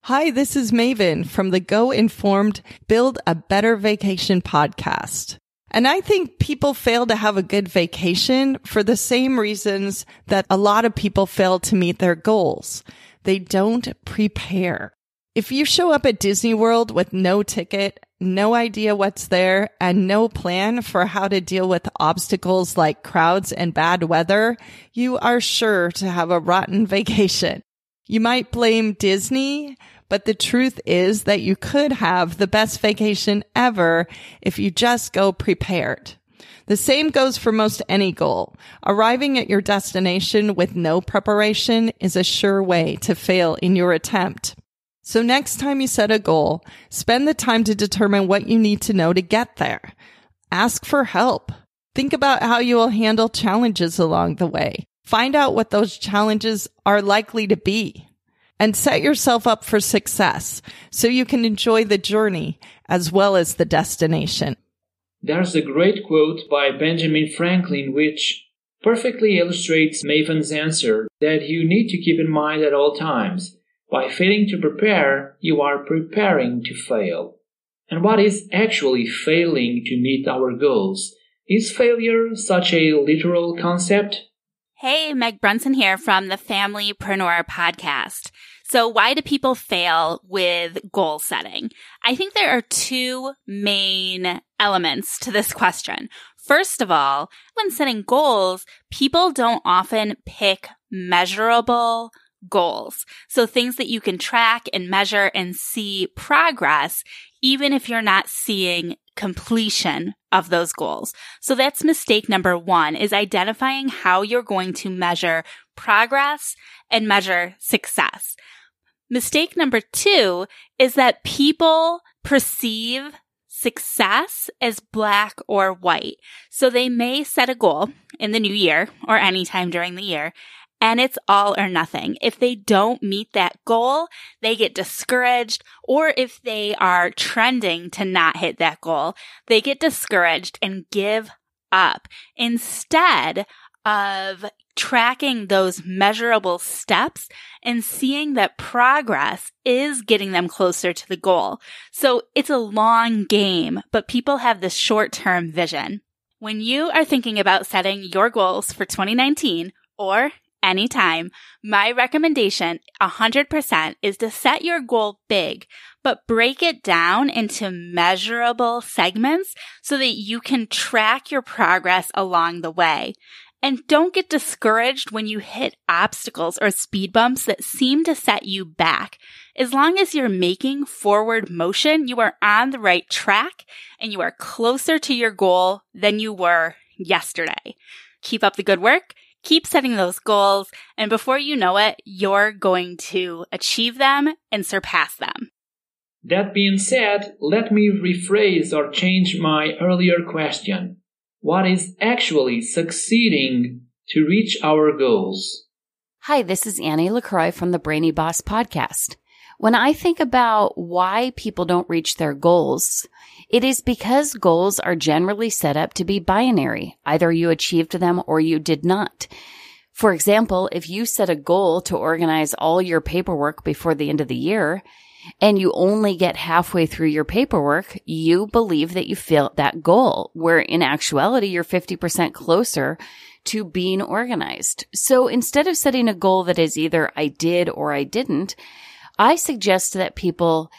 Hi, this is Maven from the Go Informed Build a Better Vacation podcast. And I think people fail to have a good vacation for the same reasons that a lot of people fail to meet their goals. They don't prepare. If you show up at Disney World with no ticket, no idea what's there, and no plan for how to deal with obstacles like crowds and bad weather, you are sure to have a rotten vacation. You might blame Disney, but the truth is that you could have the best vacation ever if you just go prepared. The same goes for most any goal. Arriving at your destination with no preparation is a sure way to fail in your attempt. So next time you set a goal, spend the time to determine what you need to know to get there. Ask for help. Think about how you will handle challenges along the way. Find out what those challenges are likely to be and set yourself up for success so you can enjoy the journey as well as the destination. There's a great quote by Benjamin Franklin which perfectly illustrates Maven's answer that you need to keep in mind at all times. By failing to prepare, you are preparing to fail. And what is actually failing to meet our goals? Is failure such a literal concept? Hey, Meg Brunson here from the Familypreneur podcast. So why do people fail with goal setting? I think there are two main elements to this question. First of all, when setting goals, people don't often pick measurable goals. So things that you can track and measure and see progress, even if you're not seeing completion of those goals. So that's mistake number one is identifying how you're going to measure progress and measure success. Mistake number two is that people perceive success as black or white. So they may set a goal in the new year or anytime during the year and it's all or nothing. If they don't meet that goal, they get discouraged, or if they are trending to not hit that goal, they get discouraged and give up instead of tracking those measurable steps and seeing that progress is getting them closer to the goal. So it's a long game, but people have this short term vision. When you are thinking about setting your goals for 2019 or anytime, my recommendation 100% is to set your goal big, but break it down into measurable segments so that you can track your progress along the way. And don't get discouraged when you hit obstacles or speed bumps that seem to set you back. As long as you're making forward motion, you are on the right track and you are closer to your goal than you were yesterday. Keep up the good work. Keep setting those goals. And before you know it, you're going to achieve them and surpass them. That being said, let me rephrase or change my earlier question what is actually succeeding to reach our goals. Hi, this is Annie LaCroix from the Brainy Boss podcast. When I think about why people don't reach their goals, it is because goals are generally set up to be binary. Either you achieved them or you did not. For example, if you set a goal to organize all your paperwork before the end of the year, and you only get halfway through your paperwork, you believe that you failed that goal, where in actuality, you're 50% closer to being organized. So instead of setting a goal that is either I did or I didn't, I suggest that people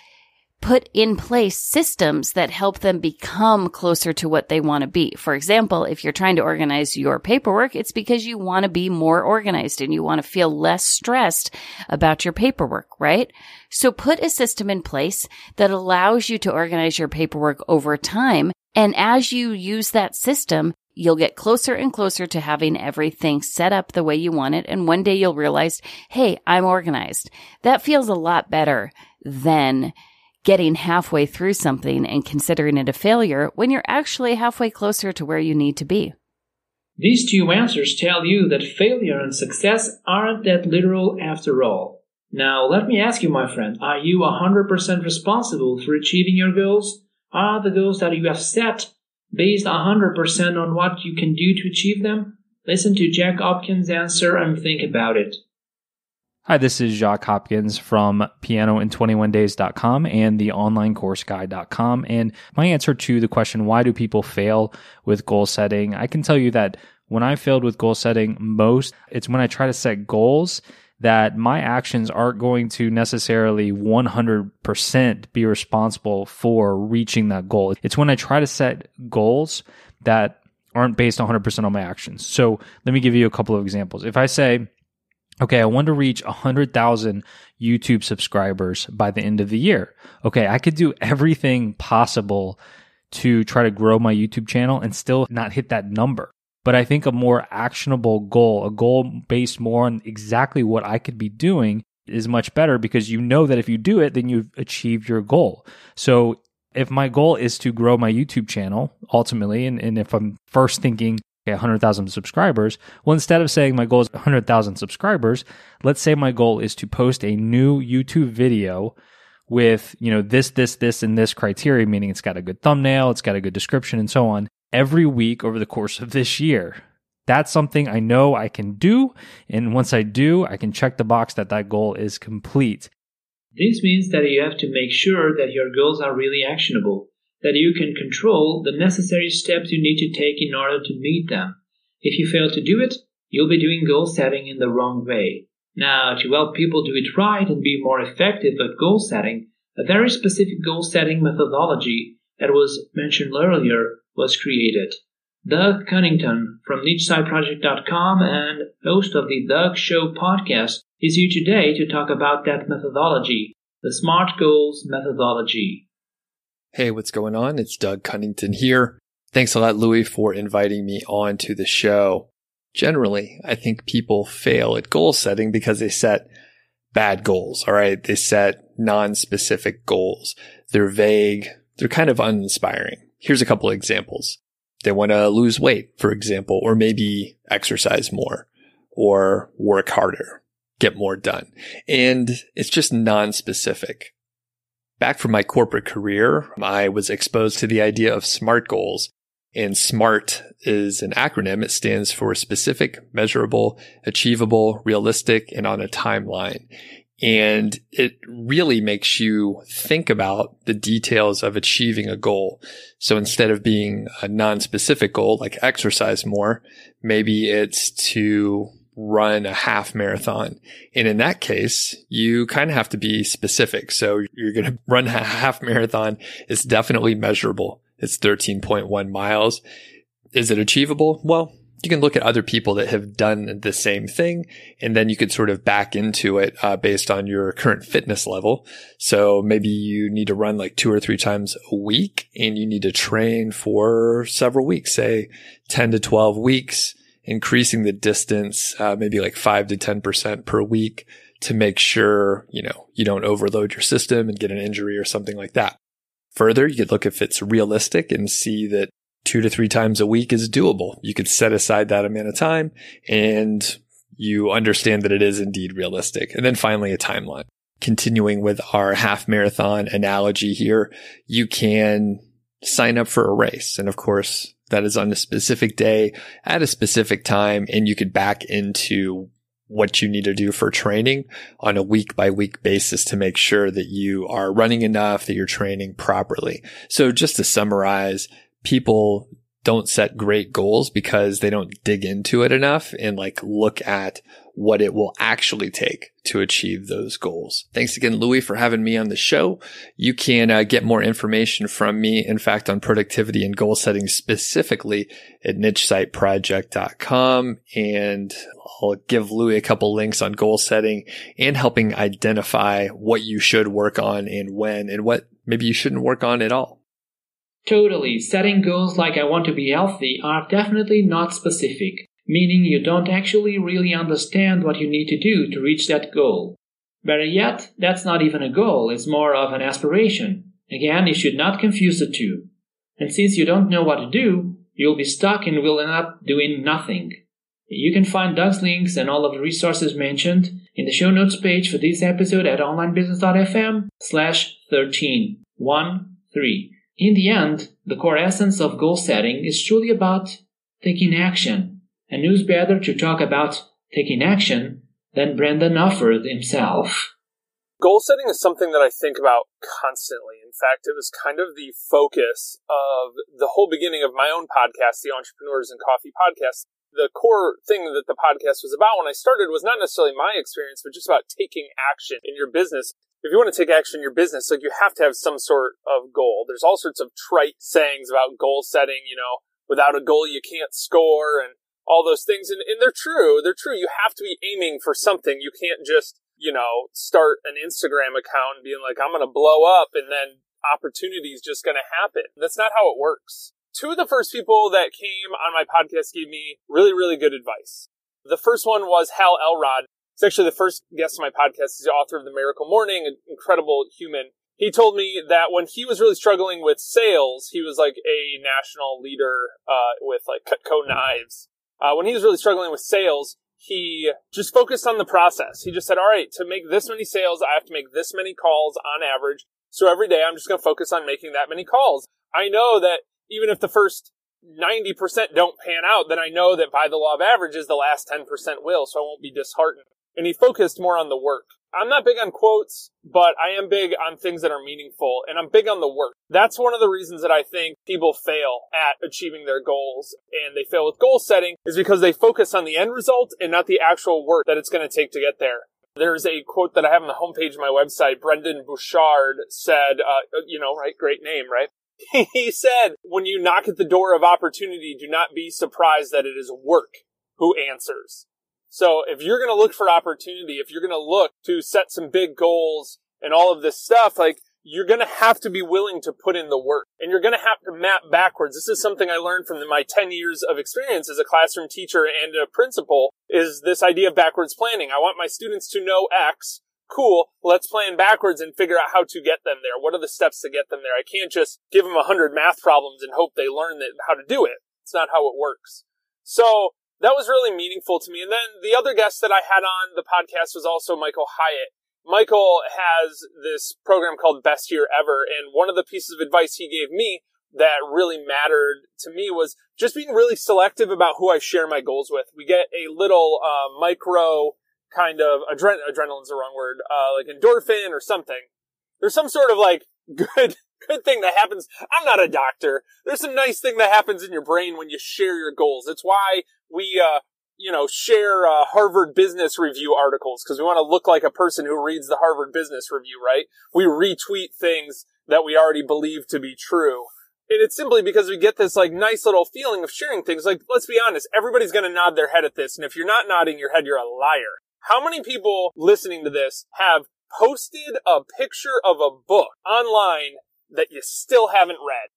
put in place systems that help them become closer to what they want to be. For example, if you're trying to organize your paperwork, it's because you want to be more organized and you want to feel less stressed about your paperwork, right? So put a system in place that allows you to organize your paperwork over time. And as you use that system, you'll get closer and closer to having everything set up the way you want it. And one day you'll realize, Hey, I'm organized. That feels a lot better than getting halfway through something and considering it a failure when you're actually halfway closer to where you need to be. These two answers tell you that failure and success aren't that literal after all. Now, let me ask you, my friend, are you 100% responsible for achieving your goals? Are the goals that you have set based 100% on what you can do to achieve them? Listen to Jacques Hopkins' answer and think about it. Hi, this is Jacques Hopkins from pianoin21days.com and the onlinecourseguide.com. And my answer to the question, why do people fail with goal setting? I can tell you that when I failed with goal setting most, it's when I try to set goals that my actions aren't going to necessarily 100% be responsible for reaching that goal. It's when I try to set goals that aren't based 100% on my actions. So let me give you a couple of examples. If I say, Okay, I want to reach 100,000 YouTube subscribers by the end of the year. Okay, I could do everything possible to try to grow my YouTube channel and still not hit that number. But I think a more actionable goal, a goal based more on exactly what I could be doing is much better because you know that if you do it, then you've achieved your goal. So if my goal is to grow my YouTube channel ultimately, and, and if I'm first thinking, 100,000 subscribers. Well, instead of saying my goal is 100,000 subscribers, let's say my goal is to post a new YouTube video with, you know, this, this, this, and this criteria, meaning it's got a good thumbnail, it's got a good description, and so on, every week over the course of this year. That's something I know I can do. And once I do, I can check the box that that goal is complete. This means that you have to make sure that your goals are really actionable that you can control the necessary steps you need to take in order to meet them. If you fail to do it, you'll be doing goal setting in the wrong way. Now, to help people do it right and be more effective at goal setting, a very specific goal setting methodology that was mentioned earlier was created. Doug Cunnington from NicheSiteProject.com and host of the Doug Show podcast is here today to talk about that methodology, the SMART Goals methodology. Hey, what's going on? It's Doug Cunnington here. Thanks a lot, Louie, for inviting me on to the show. Generally, I think people fail at goal setting because they set bad goals. All right. They set non-specific goals. They're vague. They're kind of uninspiring. Here's a couple of examples. They want to lose weight, for example, or maybe exercise more or work harder, get more done. And it's just non-specific. Back from my corporate career, I was exposed to the idea of SMART goals. And SMART is an acronym. It stands for specific, measurable, achievable, realistic, and on a timeline. And it really makes you think about the details of achieving a goal. So instead of being a non-specific goal, like exercise more, maybe it's to run a half marathon. And in that case, you kind of have to be specific. So you're going to run a half marathon. It's definitely measurable. It's 13.1 miles. Is it achievable? Well, you can look at other people that have done the same thing and then you could sort of back into it uh, based on your current fitness level. So maybe you need to run like two or three times a week and you need to train for several weeks, say 10 to 12 weeks increasing the distance, uh, maybe like five to 10% per week to make sure, you know, you don't overload your system and get an injury or something like that. Further, you could look if it's realistic and see that two to three times a week is doable. You could set aside that amount of time and you understand that it is indeed realistic. And then finally, a timeline. Continuing with our half marathon analogy here, you can sign up for a race. And of course, that is on a specific day at a specific time. And you could back into what you need to do for training on a week by week basis to make sure that you are running enough, that you're training properly. So just to summarize, people don't set great goals because they don't dig into it enough and like look at what it will actually take to achieve those goals. Thanks again, Louis, for having me on the show. You can uh, get more information from me, in fact, on productivity and goal setting specifically at nichesiteproject.com. And I'll give Louis a couple links on goal setting and helping identify what you should work on and when and what maybe you shouldn't work on at all. Totally. Setting goals like I want to be healthy are definitely not specific meaning you don't actually really understand what you need to do to reach that goal. Better yet, that's not even a goal, it's more of an aspiration. Again, you should not confuse the two. And since you don't know what to do, you'll be stuck and will end up doing nothing. You can find Doug's links and all of the resources mentioned in the show notes page for this episode at onlinebusiness.fm slash 13. 1, 3. In the end, the core essence of goal setting is truly about taking action and who's better to talk about taking action than Brendan Hufford himself. Goal setting is something that I think about constantly. In fact, it was kind of the focus of the whole beginning of my own podcast, the Entrepreneurs and Coffee podcast. The core thing that the podcast was about when I started was not necessarily my experience, but just about taking action in your business. If you want to take action in your business, like you have to have some sort of goal. There's all sorts of trite sayings about goal setting, you know, without a goal you can't score and all those things. And, and they're true. They're true. You have to be aiming for something. You can't just you know, start an Instagram account and being like, I'm going to blow up and then opportunity is just going to happen. That's not how it works. Two of the first people that came on my podcast gave me really, really good advice. The first one was Hal Elrod. It's actually the first guest on my podcast. He's the author of The Miracle Morning, an incredible human. He told me that when he was really struggling with sales, he was like a national leader uh, with like Cutco knives. Uh, when he was really struggling with sales, he just focused on the process. He just said, all right, to make this many sales, I have to make this many calls on average. So every day I'm just going to focus on making that many calls. I know that even if the first 90% don't pan out, then I know that by the law of averages, the last 10% will. So I won't be disheartened. And he focused more on the work. I'm not big on quotes, but I am big on things that are meaningful and I'm big on the work. That's one of the reasons that I think people fail at achieving their goals and they fail with goal setting is because they focus on the end result and not the actual work that it's going to take to get there. There's a quote that I have on the homepage of my website. Brendon Burchard said, uh, you know, right? Great name, right? he said, when you knock at the door of opportunity, do not be surprised that it is work who answers. So if you're going to look for opportunity, if you're going to look to set some big goals and all of this stuff, like you're going to have to be willing to put in the work and you're going to have to map backwards. This is something I learned from my 10 years of experience as a classroom teacher and a principal is this idea of backwards planning. I want my students to know X. Cool. Let's plan backwards and figure out how to get them there. What are the steps to get them there? I can't just give them a hundred math problems and hope they learn that, how to do it. It's not how it works. So that was really meaningful to me. And then the other guest that I had on the podcast was also Michael Hyatt. Michael has this program called Best Year Ever. And one of the pieces of advice he gave me that really mattered to me was just being really selective about who I share my goals with. We get a little uh, micro kind of adren- adrenaline's the wrong word, uh, like endorphin or something. There's some sort of like good good thing that happens. I'm not a doctor. There's some nice thing that happens in your brain when you share your goals. It's why we, uh, you know, share uh, Harvard Business Review articles because we want to look like a person who reads the Harvard Business Review, right? We retweet things that we already believe to be true. And it's simply because we get this like nice little feeling of sharing things. Like, let's be honest, everybody's going to nod their head at this. And if you're not nodding your head, you're a liar. How many people listening to this have posted a picture of a book online that you still haven't read?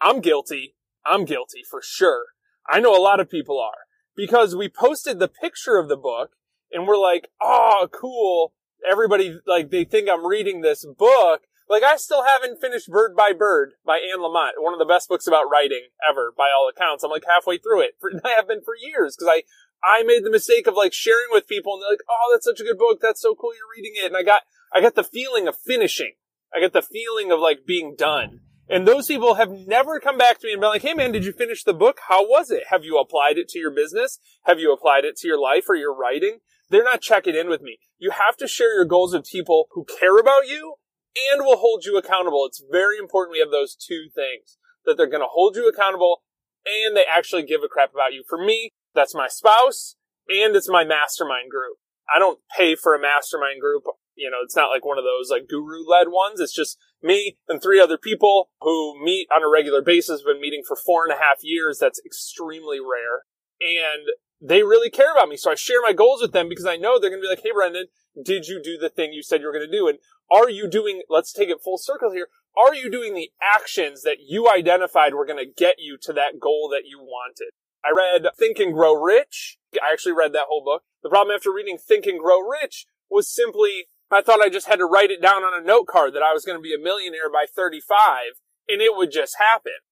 I'm guilty. I'm guilty for sure. I know a lot of people are because we posted the picture of the book and we're like, oh, cool. Everybody, like, they think I'm reading this book. Like, I still haven't finished Bird by Bird by Anne Lamott, one of the best books about writing ever, by all accounts. I'm like halfway through it. For, I have been for years because I, I made the mistake of like sharing with people and they're like, oh, that's such a good book. That's so cool. You're reading it. And I got, I got the feeling of finishing. I got the feeling of like being done. And those people have never come back to me and been like, Hey man, did you finish the book? How was it? Have you applied it to your business? Have you applied it to your life or your writing? They're not checking in with me. You have to share your goals with people who care about you and will hold you accountable. It's very important we have those two things that they're going to hold you accountable and they actually give a crap about you. For me, that's my spouse and it's my mastermind group. I don't pay for a mastermind group. You know, it's not like one of those like guru led ones. It's just me and three other people who meet on a regular basis, been meeting for four and a half years. That's extremely rare. And they really care about me. So I share my goals with them because I know they're going to be like, Hey, Brendan, did you do the thing you said you were going to do? And are you doing, let's take it full circle here. Are you doing the actions that you identified were going to get you to that goal that you wanted? I read Think and Grow Rich. I actually read that whole book. The problem after reading Think and Grow Rich was simply I thought I just had to write it down on a note card that I was going to be a millionaire by 35 and it would just happen.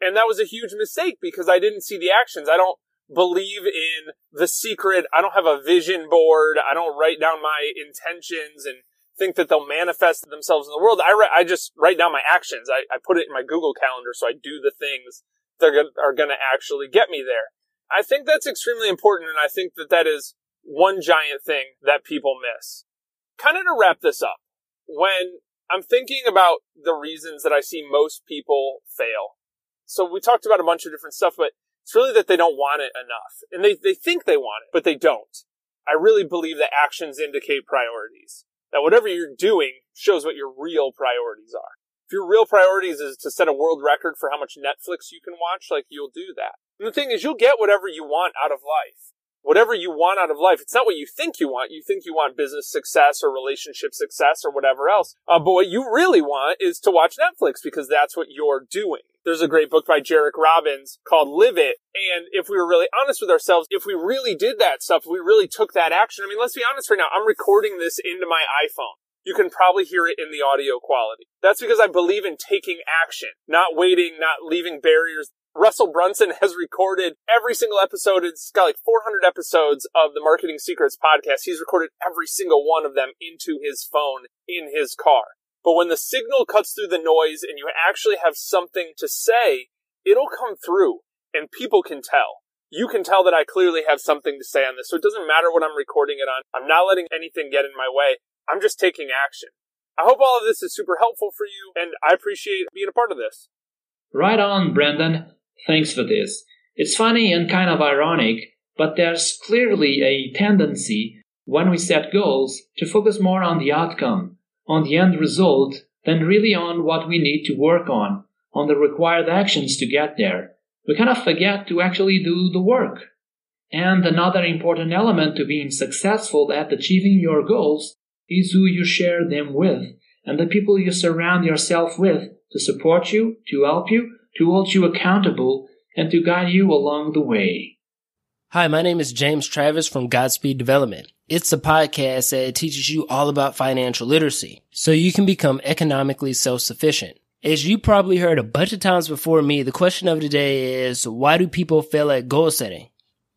And that was a huge mistake because I didn't see the actions. I don't believe in the secret. I don't have a vision board. I don't write down my intentions and think that they'll manifest themselves in the world. I, I just write down my actions. I, I put it in my Google calendar so I do the things that are going to actually get me there. I think that's extremely important. And I think that that is one giant thing that people miss. Kind of to wrap this up, when I'm thinking about the reasons that I see most people fail. So we talked about a bunch of different stuff, but it's really that they don't want it enough. And they, they think they want it, but they don't. I really believe that actions indicate priorities. That whatever you're doing shows what your real priorities are. If your real priorities is to set a world record for how much Netflix you can watch, like you'll do that. And the thing is, you'll get whatever you want out of life. Whatever you want out of life. It's not what you think you want. You think you want business success or relationship success or whatever else. Uh, but what you really want is to watch Netflix because that's what you're doing. There's a great book by Jairek Robbins called Live It. And if we were really honest with ourselves, if we really did that stuff, we really took that action. I mean, let's be honest right now. I'm recording this into my iPhone. You can probably hear it in the audio quality. That's because I believe in taking action, not waiting, not leaving barriers. Russell Brunson has recorded every single episode. It's got like 400 episodes of the Marketing Secrets podcast. He's recorded every single one of them into his phone in his car. But when the signal cuts through the noise and you actually have something to say, it'll come through and people can tell. You can tell that I clearly have something to say on this. So it doesn't matter what I'm recording it on. I'm not letting anything get in my way. I'm just taking action. I hope all of this is super helpful for you and I appreciate being a part of this. Right on, Brendon. Thanks for this. It's funny and kind of ironic, but there's clearly a tendency when we set goals to focus more on the outcome on the end result than really on what we need to work on, on the required actions to get there. We kind of forget to actually do the work. And another important element to being successful at achieving your goals is who you share them with and the people you surround yourself with to support you, to help you, to hold you accountable, and to guide you along the way. Hi, my name is James Travis from Godspeed Development. It's a podcast that teaches you all about financial literacy so you can become economically self-sufficient. As you probably heard a bunch of times before me, the question of the day is why do people fail at goal setting?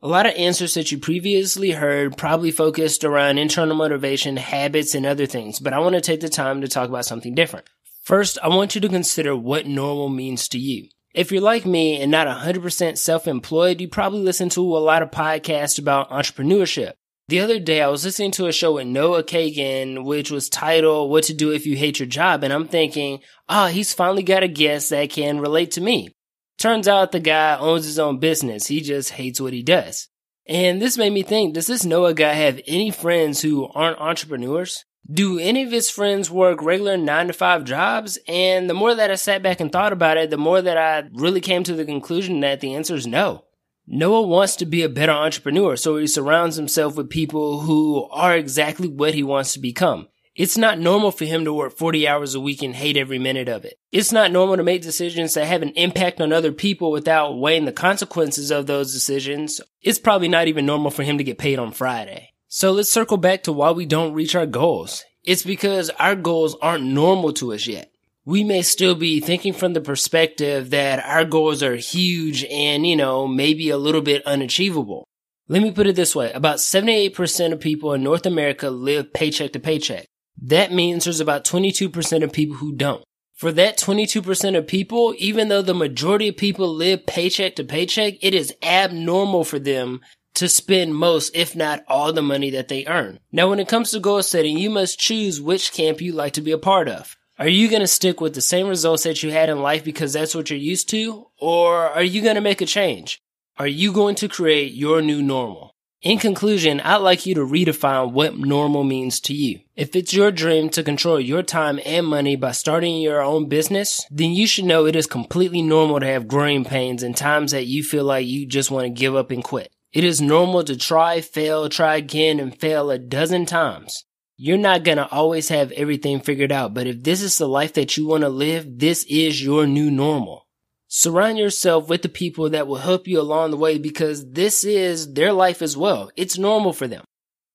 A lot of answers that you previously heard probably focused around internal motivation, habits, and other things, but I want to take the time to talk about something different. First, I want you to consider what normal means to you. If you're like me and not 100% self-employed, you probably listen to a lot of podcasts about entrepreneurship. The other day, I was listening to a show with Noah Kagan, which was titled What to Do If You Hate Your Job. And I'm thinking, ah, oh, he's finally got a guest that can relate to me. Turns out the guy owns his own business. He just hates what he does. And this made me think, does this Noah guy have any friends who aren't entrepreneurs? Do any of his friends work regular nine to five jobs? And the more that I sat back and thought about it, the more that I really came to the conclusion that the answer is no. Noah wants to be a better entrepreneur, so he surrounds himself with people who are exactly what he wants to become. It's not normal for him to work 40 hours a week and hate every minute of it. It's not normal to make decisions that have an impact on other people without weighing the consequences of those decisions. It's probably not even normal for him to get paid on Friday. So let's circle back to why we don't reach our goals. It's because our goals aren't normal to us yet. We may still be thinking from the perspective that our goals are huge and, you know, maybe a little bit unachievable. Let me put it this way. About 78% of people in North America live paycheck to paycheck. That means there's about 22% of people who don't. For that 22% of people, even though the majority of people live paycheck to paycheck, it is abnormal for them to spend most, if not all the money that they earn. Now, when it comes to goal setting, you must choose which camp you like to be a part of. Are you going to stick with the same results that you had in life because that's what you're used to? Or are you going to make a change? Are you going to create your new normal? In conclusion, I'd like you to redefine what normal means to you. If it's your dream to control your time and money by starting your own business, then you should know it is completely normal to have growing pains and times that you feel like you just want to give up and quit. It is normal to try, fail, try again, and fail a dozen times. You're not gonna always have everything figured out, but if this is the life that you want to live, this is your new normal. Surround yourself with the people that will help you along the way because this is their life as well. It's normal for them.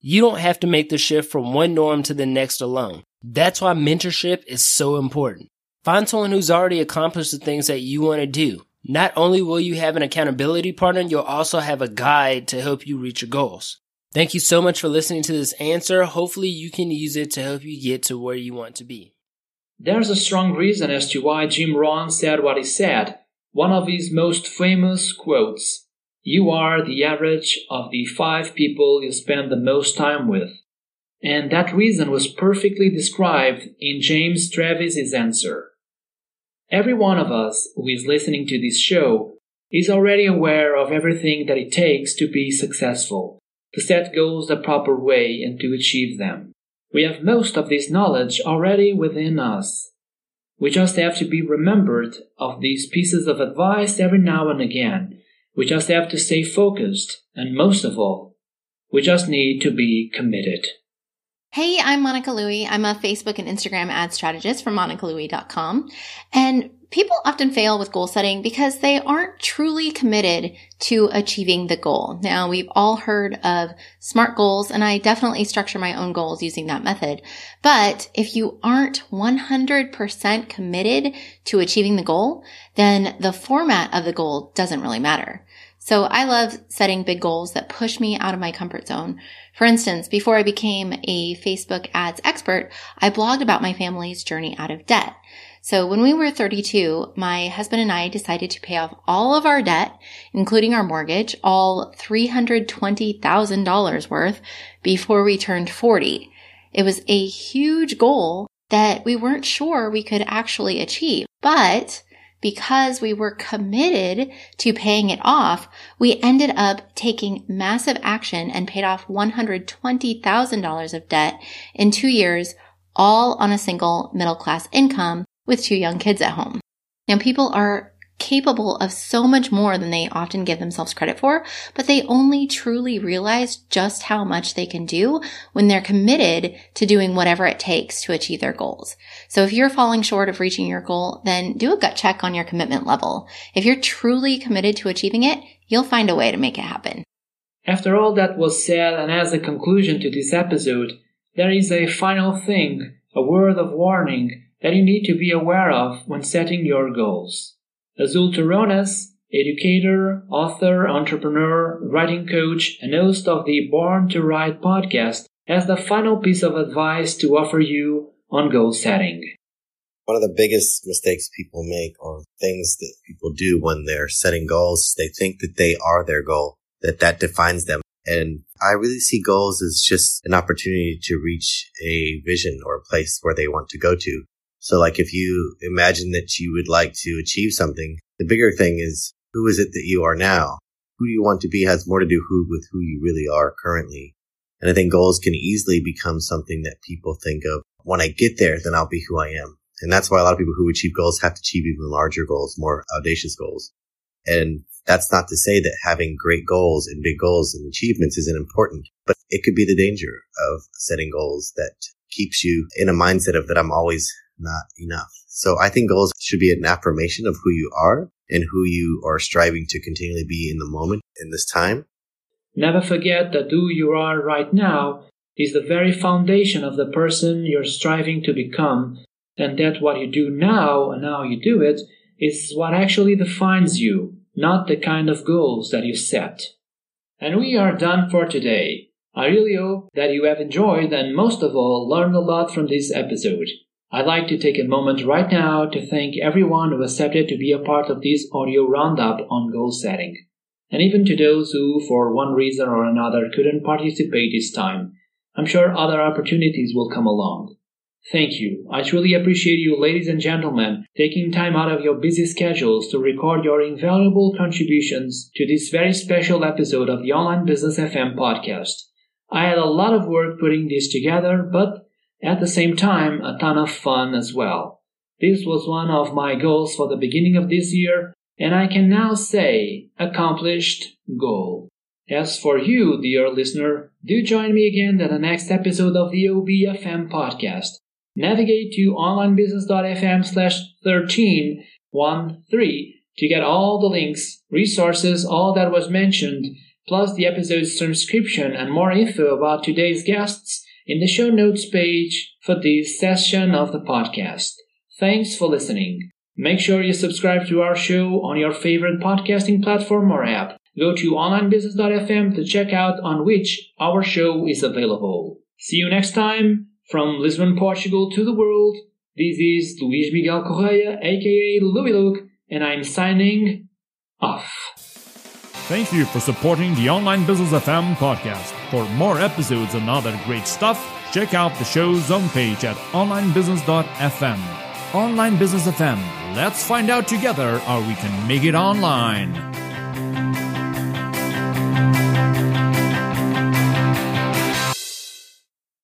You don't have to make the shift from one norm to the next alone. That's why mentorship is so important. Find someone who's already accomplished the things that you want to do. Not only will you have an accountability partner, you'll also have a guide to help you reach your goals. Thank you so much for listening to this answer. Hopefully you can use it to help you get to where you want to be. There's a strong reason as to why Jim Rohn said what he said. One of his most famous quotes You are the average of the five people you spend the most time with. And that reason was perfectly described in James Travis's answer. Every one of us who is listening to this show is already aware of everything that it takes to be successful, to set goals the proper way and to achieve them. We have most of this knowledge already within us. We just have to be remembered of these pieces of advice every now and again. We just have to stay focused, and most of all, we just need to be committed. Hey, I'm Monica Louie. I'm a Facebook and Instagram ad strategist for monicalouie.com. And people often fail with goal setting because they aren't truly committed to achieving the goal. Now, we've all heard of SMART goals, and I definitely structure my own goals using that method. But if you aren't 100% committed to achieving the goal, then the format of the goal doesn't really matter. So I love setting big goals that push me out of my comfort zone. For instance, before I became a Facebook ads expert, I blogged about my family's journey out of debt. So when we were 32, my husband and I decided to pay off all of our debt, including our mortgage, all $320,000 worth before we turned 40. It was a huge goal that we weren't sure we could actually achieve, but because we were committed to paying it off, we ended up taking massive action and paid off $120,000 of debt in two years, all on a single middle class income with two young kids at home. Now people are capable of so much more than they often give themselves credit for, but they only truly realize just how much they can do when they're committed to doing whatever it takes to achieve their goals. So if you're falling short of reaching your goal, then do a gut check on your commitment level. If you're truly committed to achieving it, you'll find a way to make it happen. After all that was said, and as a conclusion to this episode, there is a final thing, a word of warning that you need to be aware of when setting your goals. Azul Terrones, educator, author, entrepreneur, writing coach, and host of the Born to Write podcast, has the final piece of advice to offer you on goal setting. One of the biggest mistakes people make or things that people do when they're setting goals, they think that they are their goal, that that defines them. And I really see goals as just an opportunity to reach a vision or a place where they want to go to. So like if you imagine that you would like to achieve something, the bigger thing is who is it that you are now? Who do you want to be has more to do who with who you really are currently. And I think goals can easily become something that people think of when I get there, then I'll be who I am. And that's why a lot of people who achieve goals have to achieve even larger goals, more audacious goals. And that's not to say that having great goals and big goals and achievements isn't important, but it could be the danger of setting goals that keeps you in a mindset of that I'm always not enough. So I think goals should be an affirmation of who you are and who you are striving to continually be in the moment in this time. Never forget that who you are right now is the very foundation of the person you're striving to become, and that what you do now and how you do it is what actually defines you, not the kind of goals that you set. And we are done for today. I really hope that you have enjoyed and most of all learned a lot from this episode. I'd like to take a moment right now to thank everyone who accepted to be a part of this audio roundup on goal setting, and even to those who, for one reason or another, couldn't participate this time. I'm sure other opportunities will come along. Thank you. I truly appreciate you, ladies and gentlemen, taking time out of your busy schedules to record your invaluable contributions to this very special episode of the Online Business FM podcast. I had a lot of work putting this together, but at the same time, a ton of fun as well. This was one of my goals for the beginning of this year, and I can now say accomplished goal. As for you, dear listener, do join me again at the next episode of the OBFM podcast. Navigate to onlinebusiness.fm slash 13 to get all the links, resources, all that was mentioned, plus the episode's transcription and more info about today's guests in the show notes page for this session of the podcast. Thanks for listening. Make sure you subscribe to our show on your favorite podcasting platform or app. Go to onlinebusiness.fm to check out on which our show is available. See you next time from Lisbon, Portugal to the world. This is Luis Miguel Correia, aka Louie Luke, and I'm signing off. Thank you for supporting the Online Business FM podcast. For more episodes and other great stuff, check out the show's homepage at onlinebusiness.fm. Online Business FM. Let's find out together how we can make it online.